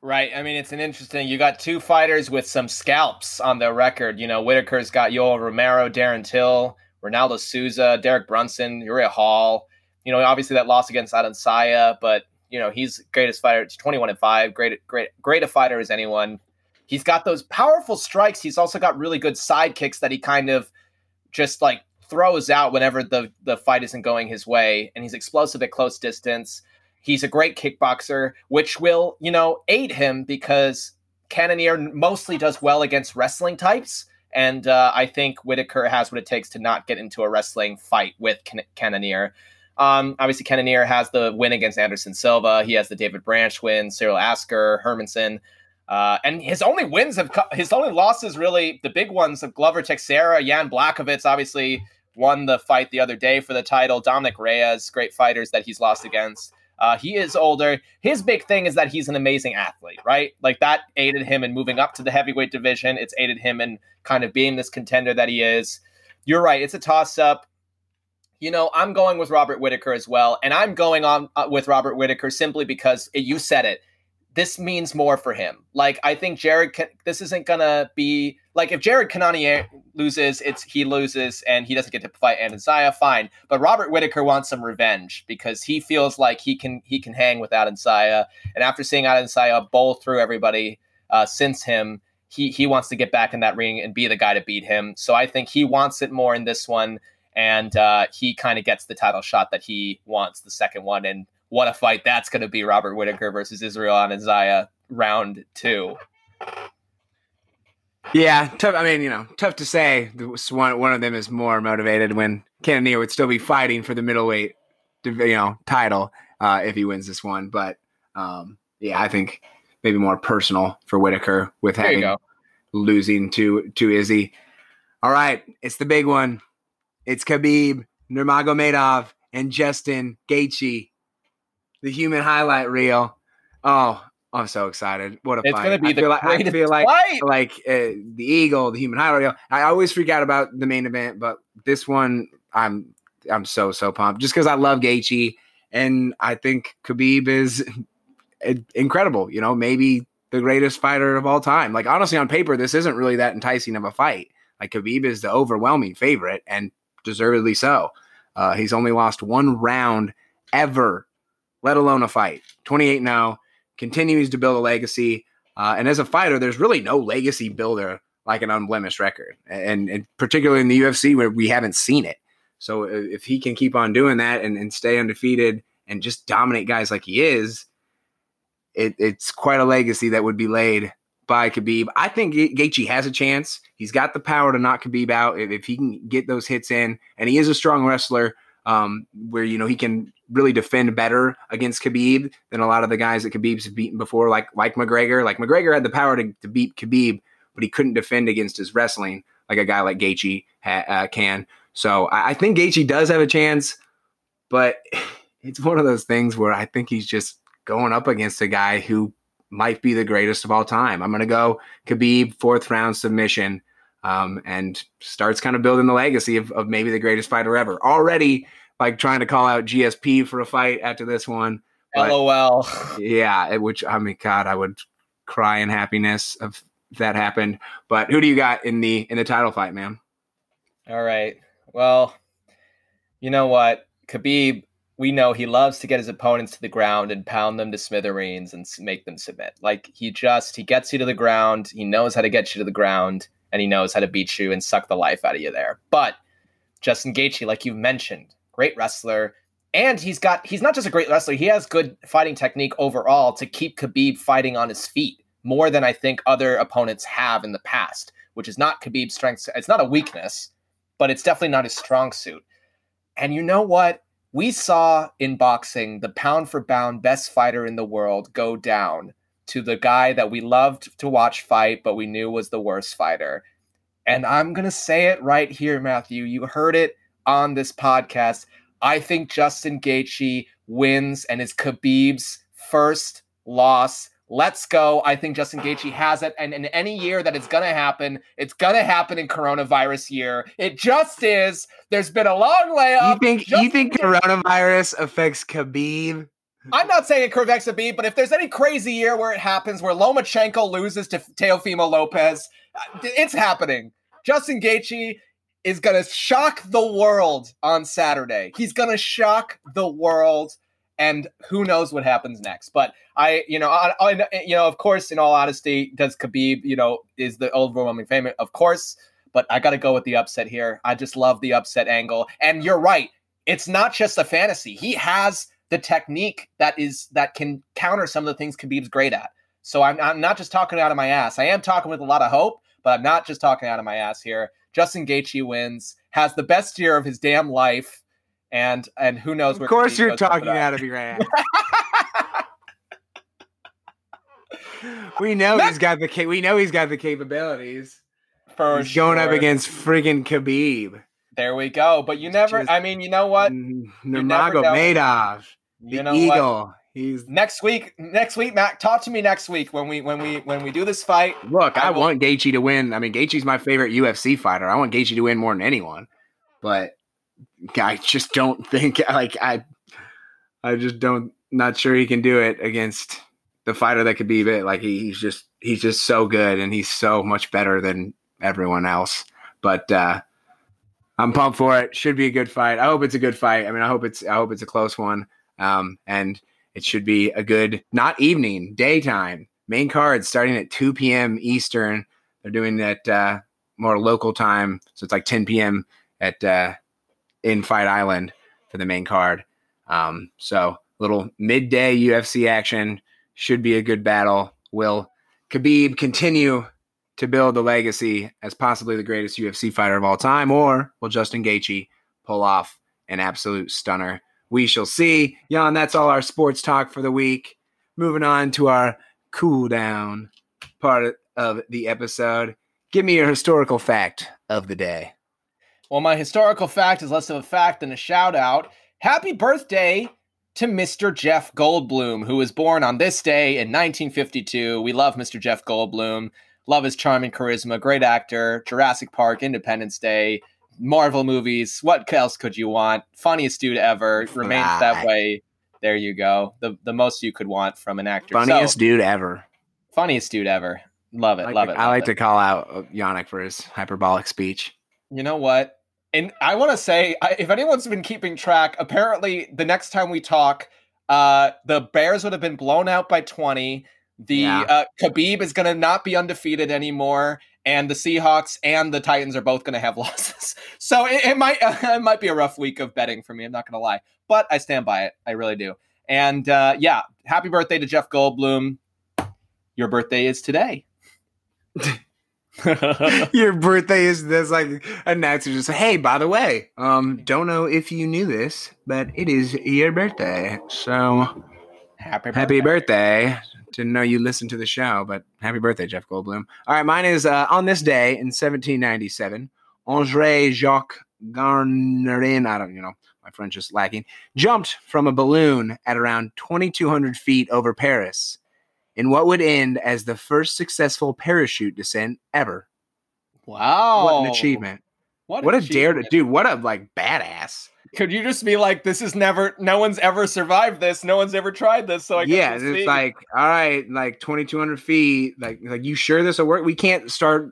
Right. I mean, it's an interesting. You got two fighters with some scalps on their record. You know, Whitaker's got Yoel Romero, Darren Till, Ronaldo Souza, Derek Brunson, Uriah Hall. You know, obviously that loss against Adesanya, but you know he's greatest fighter. 21 and five. Great, great, great a fighter as anyone. He's got those powerful strikes. He's also got really good side kicks that he kind of just like throws out whenever the the fight isn't going his way, and he's explosive at close distance. He's a great kickboxer, which will you know aid him because Cannonier mostly does well against wrestling types. And uh, I think Whitaker has what it takes to not get into a wrestling fight with Can- Cannonier. Um, obviously, Cannonier has the win against Anderson Silva. He has the David Branch win, Cyril Asker, Hermansson. Uh, and his only wins have his only losses really the big ones of Glover Teixeira, Jan Blachowicz obviously won the fight the other day for the title. Dominick Reyes, great fighters that he's lost against. Uh, he is older. His big thing is that he's an amazing athlete, right? Like that aided him in moving up to the heavyweight division. It's aided him in kind of being this contender that he is. You're right. It's a toss up. You know, I'm going with Robert Whitaker as well, and I'm going on uh, with Robert Whitaker simply because it, you said it this means more for him. Like I think Jared, can, this isn't gonna be like if Jared Cannonier loses, it's he loses and he doesn't get to fight Adesanya, fine. But Robert Whitaker wants some revenge because he feels like he can he can hang with Adesanya, and after seeing Adesanya bowl through everybody uh, since him, he he wants to get back in that ring and be the guy to beat him. So I think he wants it more in this one. and uh, he kind of gets the title shot that he wants, the second one. And what a fight that's going to be! Robert Whitaker versus Israel on Adesanya, round two. Yeah, tough. I mean, you know, tough to say. One one of them is more motivated when Cannonier would still be fighting for the middleweight, you know, title uh, if he wins this one. But um, yeah, I think maybe more personal for Whitaker with having losing to to Izzy. All right, it's the big one. It's Khabib Nurmagomedov and Justin Gaethje, the human highlight reel. Oh, I'm so excited! What a it's fight! gonna be I the feel like, I feel like fight. like uh, the eagle, the human highlight reel. I always forget about the main event, but this one, I'm I'm so so pumped just because I love Gaethje and I think Khabib is incredible. You know, maybe the greatest fighter of all time. Like honestly, on paper, this isn't really that enticing of a fight. Like Khabib is the overwhelming favorite, and deservedly so. Uh, he's only lost one round ever, let alone a fight. 28 now, continues to build a legacy. Uh, and as a fighter, there's really no legacy builder like an unblemished record, and, and particularly in the UFC where we haven't seen it. So if he can keep on doing that and, and stay undefeated and just dominate guys like he is, it, it's quite a legacy that would be laid by Khabib. I think Gaethje has a chance. He's got the power to knock Khabib out if, if he can get those hits in, and he is a strong wrestler. Um, where you know he can really defend better against Khabib than a lot of the guys that Khabib's beaten before, like like McGregor. Like McGregor had the power to, to beat Khabib, but he couldn't defend against his wrestling like a guy like Gaethje ha- uh, can. So I, I think Gaethje does have a chance, but it's one of those things where I think he's just going up against a guy who might be the greatest of all time. I'm going to go Khabib fourth round submission um, and starts kind of building the legacy of, of maybe the greatest fighter ever. Already like trying to call out GSP for a fight after this one. But, LOL. Yeah, which I mean, God, I would cry in happiness if that happened. But who do you got in the in the title fight, man? All right. Well, you know what, Khabib we know he loves to get his opponents to the ground and pound them to smithereens and make them submit. Like he just he gets you to the ground, he knows how to get you to the ground, and he knows how to beat you and suck the life out of you there. But Justin Gaethje, like you mentioned, great wrestler, and he's got he's not just a great wrestler, he has good fighting technique overall to keep Khabib fighting on his feet more than I think other opponents have in the past, which is not Khabib's strength. It's not a weakness, but it's definitely not his strong suit. And you know what? we saw in boxing the pound for pound best fighter in the world go down to the guy that we loved to watch fight, but we knew was the worst fighter. And I'm going to say it right here, Matthew. You heard it on this podcast. I think Justin Gaethje wins and is Khabib's first loss Let's go. I think Justin Gaethje has it. And in any year that it's going to happen, it's going to happen in coronavirus year. It just is. There's been a long layoff. You think Justin you think coronavirus affects Khabib? I'm not saying it affects Khabib, but if there's any crazy year where it happens, where Lomachenko loses to Teofimo Lopez, it's happening. Justin Gaethje is going to shock the world on Saturday. He's going to shock the world and who knows what happens next. But I, you know, I, I, you know, of course, in all honesty, does Khabib, you know, is the overwhelming favorite, of course. But I got to go with the upset here. I just love the upset angle, and you're right. It's not just a fantasy. He has the technique that is that can counter some of the things Khabib's great at. So I'm, I'm not just talking out of my ass. I am talking with a lot of hope, but I'm not just talking out of my ass here. Justin Gaethje wins, has the best year of his damn life and and who knows? Of course, you're talking out of your ass. we know he's got the we know he's got the capabilities. For he's sure. going up against friggin' Khabib. There we go. But you never. Just, I mean, you know what? Nurmagomedov, the you know eagle. What? He's next week. Next week, Matt. Talk to me next week when we when we when we do this fight. Look, I, I will, want Gaethje to win. I mean, Gaethje's my favorite UFC fighter. I want Gaethje to win more than anyone. But I just don't think like I I just don't not sure he can do it against the fighter that could be it. Like he, he's just he's just so good and he's so much better than everyone else. But uh I'm pumped for it. Should be a good fight. I hope it's a good fight. I mean, I hope it's I hope it's a close one. Um and it should be a good not evening, daytime. Main card starting at 2 p.m. Eastern. They're doing that uh more local time, so it's like 10 p.m. at uh in Fight Island for the main card. Um, so little midday UFC action should be a good battle. Will Khabib continue to build the legacy as possibly the greatest UFC fighter of all time, or will Justin Gaethje pull off an absolute stunner? We shall see. Jan, that's all our sports talk for the week. Moving on to our cool down part of the episode. Give me your historical fact of the day. Well, my historical fact is less of a fact than a shout out. Happy birthday to Mr. Jeff Goldblum, who was born on this day in 1952. We love Mr. Jeff Goldblum. Love his charming charisma. Great actor. Jurassic Park, Independence Day, Marvel movies. What else could you want? Funniest dude ever. Remains that way. There you go. The the most you could want from an actor. Funniest so, dude ever. Funniest dude ever. Love it. Like love to, it. I like it. to call out uh, Yannick for his hyperbolic speech. You know what? And I want to say, if anyone's been keeping track, apparently the next time we talk, uh, the Bears would have been blown out by 20. The Yeah. uh, Khabib is going to not be undefeated anymore, and the Seahawks and the Titans are both going to have losses. So it, it might it might be a rough week of betting for me. I'm not going to lie, but I stand by it. I really do. And uh, yeah, happy birthday to Jeff Goldblum. Your birthday is today. Your birthday is this like announcer just hey, by the way, um, don't know if you knew this, but it is your birthday. So happy happy birthday. Didn't know you listened to the show, but happy birthday, Jeff Goldblum. All right, mine is uh, on this day in 1797, André Jacques Garnerin, I don't, you know, my French is lacking, jumped from a balloon at around 2,200 feet over Paris in what would end as the first successful parachute descent ever. Wow. What an achievement. What, What a dare to do. What a like badass. Could you just be like, this is never, no one's ever survived this. No one's ever tried this. So I guess yeah, it's see. like, all right, like 2,200 feet. Like, like you sure this will work? We can't start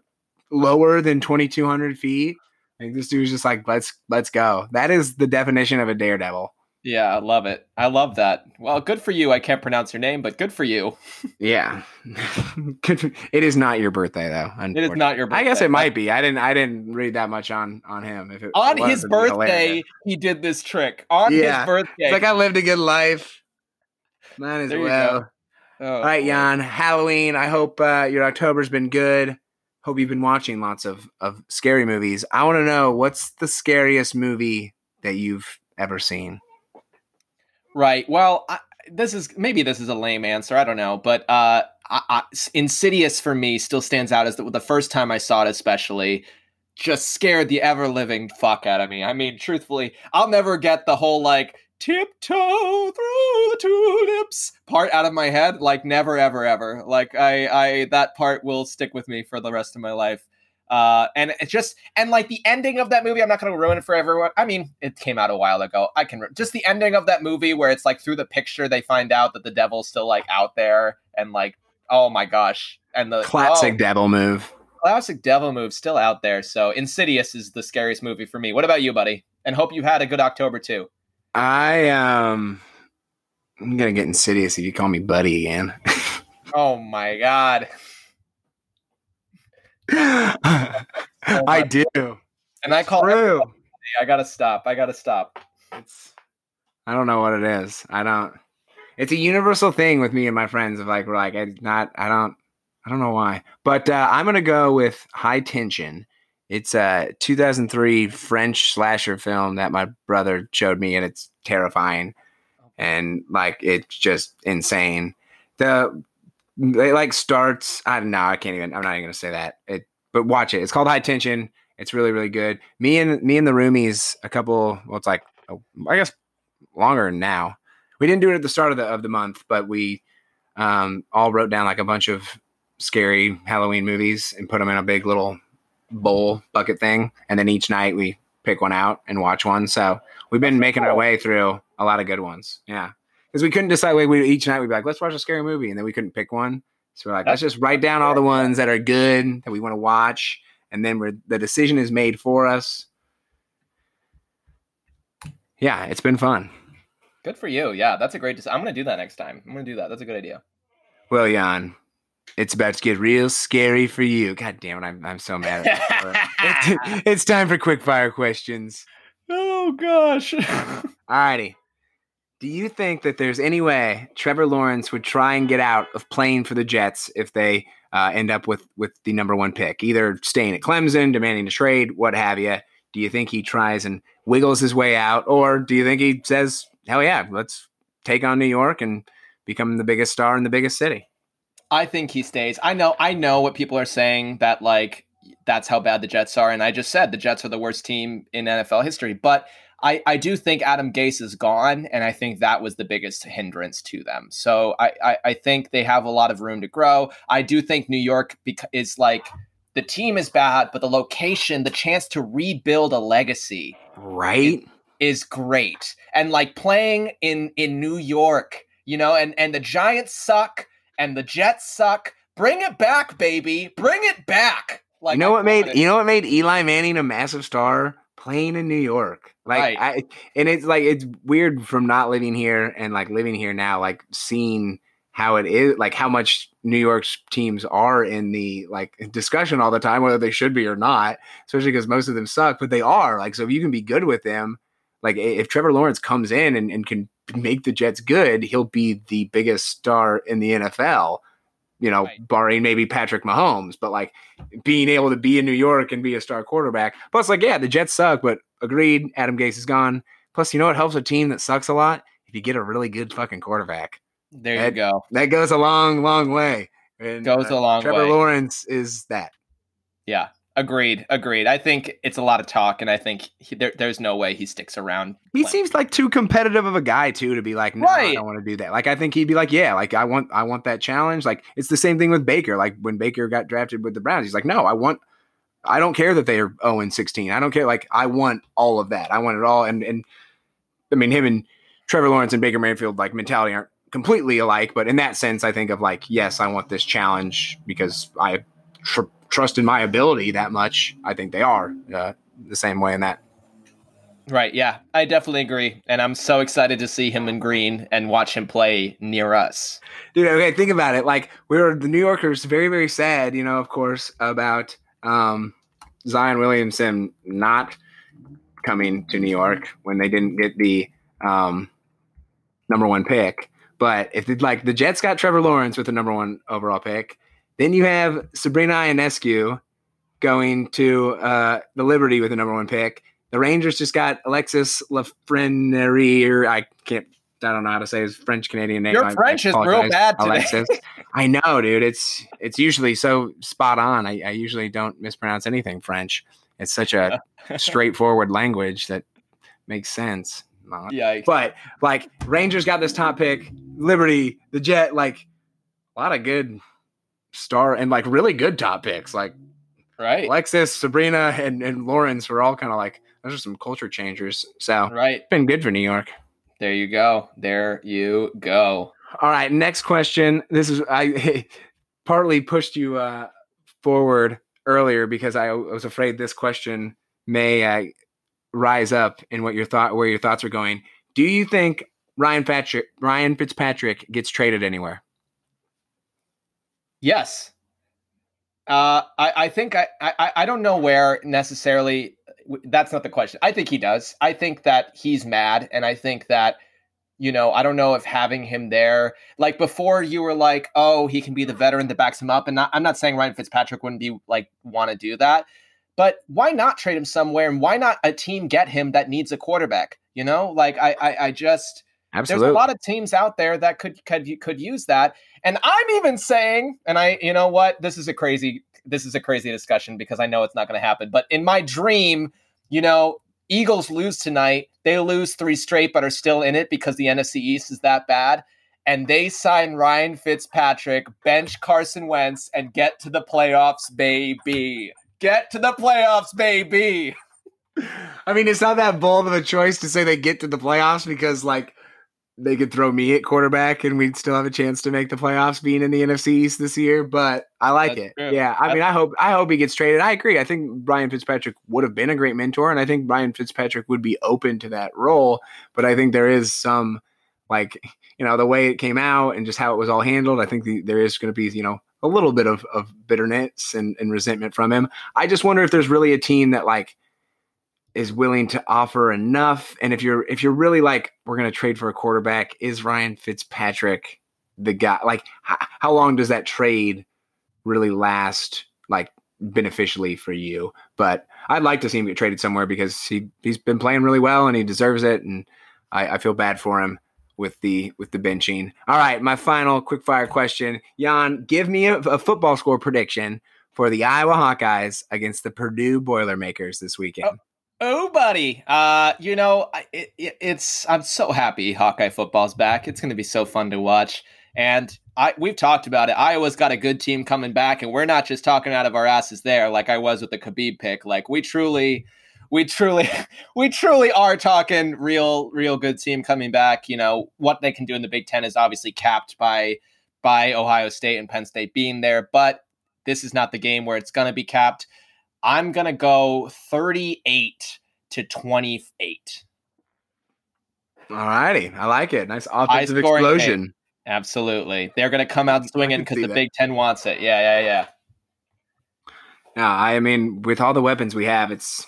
lower than 2,200 feet. Like this dude's just like, let's let's go. That is the definition of a daredevil. Yeah, I love it. I love that. Well, good for you. I can't pronounce your name, but good for you. Yeah, it is not your birthday though. It is not your birthday. I guess it might be. I didn't. I didn't read that much on on him. If it On his birthday, he did this trick. On Yeah. his birthday. it's like I lived a good life. Might as There well. Oh, All right. Jan. Halloween. I hope uh, your October's been good. Hope you've been watching lots of of scary movies. I want to know what's the scariest movie that you've ever seen. Right. Well, I, this is maybe this is a lame answer. I don't know, but uh, I, I, Insidious for me still stands out as the, the first time I saw it, especially just scared the ever living fuck out of me. I mean, truthfully, I'll never get the whole like tiptoe through the tulips part out of my head. Like never, ever, ever. Like I, I that part will stick with me for the rest of my life. Uh, and it's just and like the ending of that movie, I'm not going to ruin it for everyone. I mean, it came out a while ago. I can just the ending of that movie where it's like through the picture they find out that the devil's still like out there and like oh my gosh and the Classic oh, devil move. classic devil move still out there. So Insidious is the scariest movie for me. What about you, buddy? And hope you had a good October too. I um, I'm gonna get insidious if you call me buddy again. Oh my god. I do. And I call True. I gotta stop. I gotta stop. It's I don't know what it is. I don't. It's a universal thing with me and my friends of like we're like it's not. I don't. I don't know why, but uh, I'm gonna go with High Tension. It's a 2003 French slasher film that my brother showed me, and it's terrifying and like it's just insane. The it like starts. I don't know. I can't even. I'm not even gonna say that. It. But watch it. It's called High Tension. It's really really good. Me and me and the roomies. A couple. Well, it's like oh, I guess longer now. We didn't do it at the start of the of the month, but we um, all wrote down like a bunch of scary Halloween movies and put them in a big little bowl bucket thing, and then each night we pick one out and watch one. So we've been making our way through a lot of good ones. Yeah, because we couldn't decide. Like we each night we'd be like, let's watch a scary movie, and then we couldn't pick one. So we're like, let's just write down all the ones that are good that we want to watch, and then we're the decision is made for us. Yeah, it's been fun. Good for you. Yeah, that's a great. Des- I'm gonna do that next time. I'm gonna do that. That's a good idea. Well, Jan, it's about to get real scary for you. God damn it, I'm I'm so mad. At it's, it's time for quick fire questions. oh Oh gosh. Alrighty. Do you think that there's any way Trevor Lawrence would try and get out of playing for the Jets if they uh, end up with with the number one pick, either staying at Clemson, demanding a trade, what have you? Do you think he tries and wiggles his way out, or do you think he says, "Hell yeah, let's take on New York and become the biggest star in the biggest city"? I think he stays. I know. I know what people are saying that like that's how bad the Jets are, and I just said the Jets are the worst team in NFL history, but I, I do think Adam Gase is gone, and I think that was the biggest hindrance to them. So I, I, I think they have a lot of room to grow. I do think New York is like the team is bad, but the location, the chance to rebuild a legacy, right, is, is great. And like playing in in New York, you know, and and the Giants suck, and the Jets suck. Bring it back, baby. Bring it back. Like you know what made you know what made Eli Manning a massive star playing in New York. Like right. I and it's like it's weird from not living here and like living here now, like seeing how it is like how much New York's teams are in the like discussion all the time, whether they should be or not, especially because most of them suck, but they are. Like so if you can be good with them, like if Trevor Lawrence comes in and, and can make the Jets good, he'll be the biggest star in the NFL you know, right. barring maybe Patrick Mahomes, but like being able to be in New York and be a star quarterback. Plus, like, yeah, the Jets suck, but agreed, Adam Gase is gone. Plus, you know what helps a team that sucks a lot? If you get a really good fucking quarterback. There that, you go. That goes a long, long way. And, goes uh, a long Trevor way. Lawrence is that. Yeah. Agreed. Agreed. I think it's a lot of talk, and I think he, there, there's no way he sticks around. He seems like too competitive of a guy too to be like, no, right. I don't want to do that. Like, I think he'd be like, yeah, like I want, I want that challenge. Like, it's the same thing with Baker. Like when Baker got drafted with the Browns, he's like, no, I want, I don't care that they are 0 and 16. I don't care. Like, I want all of that. I want it all. And and I mean, him and Trevor Lawrence and Baker Mayfield like mentality aren't completely alike, but in that sense, I think of like, yes, I want this challenge because I. Tr- trust in my ability that much. I think they are uh, the same way in that. Right. Yeah, I definitely agree, and I'm so excited to see him in green and watch him play near us. Dude, okay, think about it. Like we were the New Yorkers, very very sad, you know, of course, about um, Zion Williamson not coming to New York when they didn't get the um, number one pick. But if they like the Jets got Trevor Lawrence with the number one overall pick, then you have Sabrina Ionescu going to uh, the Liberty with the number one pick. The Rangers just got Alexis Lafreniere. I can't. I don't know how to say his French Canadian name. Your I, French I is real bad today. Alexis. I know, dude. It's it's usually so spot on. I, I usually don't mispronounce anything French. It's such a straightforward language that makes sense. Yeah, but like Rangers got this top pick, Liberty, the Jet, like a lot of good star and like really good top picks. Like right, Alexis, Sabrina, and, and Lawrence were all kind of like those are some culture changers. So right, been good for New York. There you go. There you go. All right, next question. This is I partly pushed you uh, forward earlier because I was afraid this question may uh, rise up in what your thought where your thoughts are going. Do you think Ryan Patrick Ryan Fitzpatrick gets traded anywhere? Yes. Uh, I, I think I, I I don't know where necessarily. That's not the question. I think he does. I think that he's mad, and I think that you know I don't know if having him there, like before, you were like, oh, he can be the veteran that backs him up, and not, I'm not saying Ryan Fitzpatrick wouldn't be like want to do that, but why not trade him somewhere, and why not a team get him that needs a quarterback? You know, like I I, I just Absolutely. There's a lot of teams out there that could could could use that. And I'm even saying, and I, you know what, this is a crazy this is a crazy discussion because I know it's not going to happen. But in my dream, you know, Eagles lose tonight. They lose three straight, but are still in it because the NFC East is that bad. And they sign Ryan Fitzpatrick, bench Carson Wentz, and get to the playoffs, baby. Get to the playoffs, baby. I mean, it's not that bold of a choice to say they get to the playoffs because, like, they could throw me at quarterback and we'd still have a chance to make the playoffs being in the NFC East this year. But I like That's it. True. Yeah. I mean, I hope I hope he gets traded. I agree. I think Ryan Fitzpatrick would have been a great mentor, and I think Ryan Fitzpatrick would be open to that role. But I think there is some like, you know, the way it came out and just how it was all handled, I think the, there is going to be, you know, a little bit of, of bitterness and, and resentment from him. I just wonder if there's really a team that like is willing to offer enough. And if you're if you're really like we're going to trade for a quarterback, is Ryan Fitzpatrick the guy? Like how, long does that trade really last? Like beneficially for you. But I'd like to see him get traded somewhere because he he's been playing really well and he deserves it. And I, I feel bad for him with the with the benching. All right, my final quick fire question, Jan, give me a, a football score prediction for the Iowa Hawkeyes against the Purdue Boilermakers this weekend. Oh. Buddy. Uh, you know, it, it, it's I'm so happy Hawkeye football's back. It's going to be so fun to watch. And I we've talked about it. Iowa's got a good team coming back, and we're not just talking out of our asses there, like I was with the Khabib pick. Like we truly, we truly, we truly are talking real, real good team coming back. You know what they can do in the Big Ten is obviously capped by by Ohio State and Penn State being there, but this is not the game where it's going to be capped. I'm going to go 38 to 28. All righty. I like it. Nice offensive explosion. Game. Absolutely. They're going to come out swinging because the that. Big Ten wants it. Yeah, yeah, yeah. Yeah, I mean, with all the weapons we have, it's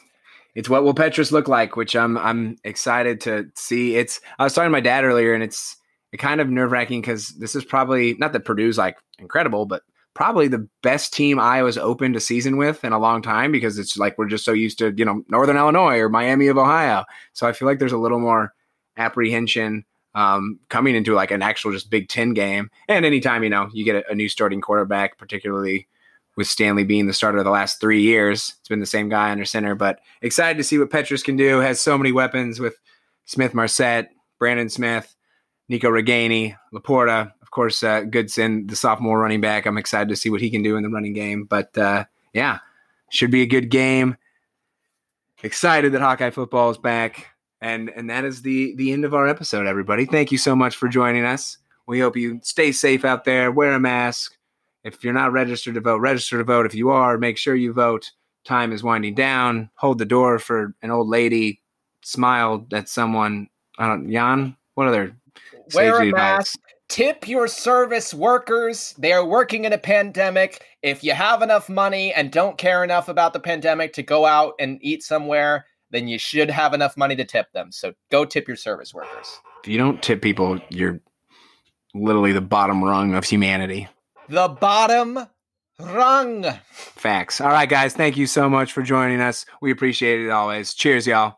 it's what will Petras look like, which I'm I'm excited to see. It's I was talking to my dad earlier, and it's kind of nerve wracking because this is probably not that Purdue's like incredible, but probably the best team Iowa's opened a season with in a long time because it's like we're just so used to you know Northern Illinois or Miami of Ohio. So I feel like there's a little more apprehension um, coming into like an actual just Big Ten game. And anytime you know you get a, a, new starting quarterback, particularly with Stanley being the starter the last three years, it's been the same guy under center. But excited to see what Petras can do. Has so many weapons with Smith Marsette, Brandon Smith, Nico Ragaini, Laporta, of course, uh, Goodson, the sophomore running back. I'm excited to see what he can do in the running game. But uh, yeah, should be a good game. Excited that Hawkeye football is back. And and that is the the end of our episode, everybody. Thank you so much for joining us. We hope you stay safe out there, wear a mask. If you're not registered to vote, register to vote. If you are, make sure you vote. Time is winding down. Hold the door for an old lady. Smile at someone. I don't Jan, what other wear a mask. Tip your service workers. They are working in a pandemic. If you have enough money and don't care enough about the pandemic to go out and eat somewhere, then you should have enough money to tip them. So go tip your service workers. If you don't tip people, you're literally the bottom rung of humanity. The bottom rung. Facts. All right, guys. Thank you so much for joining us. We appreciate it always. Cheers, y'all.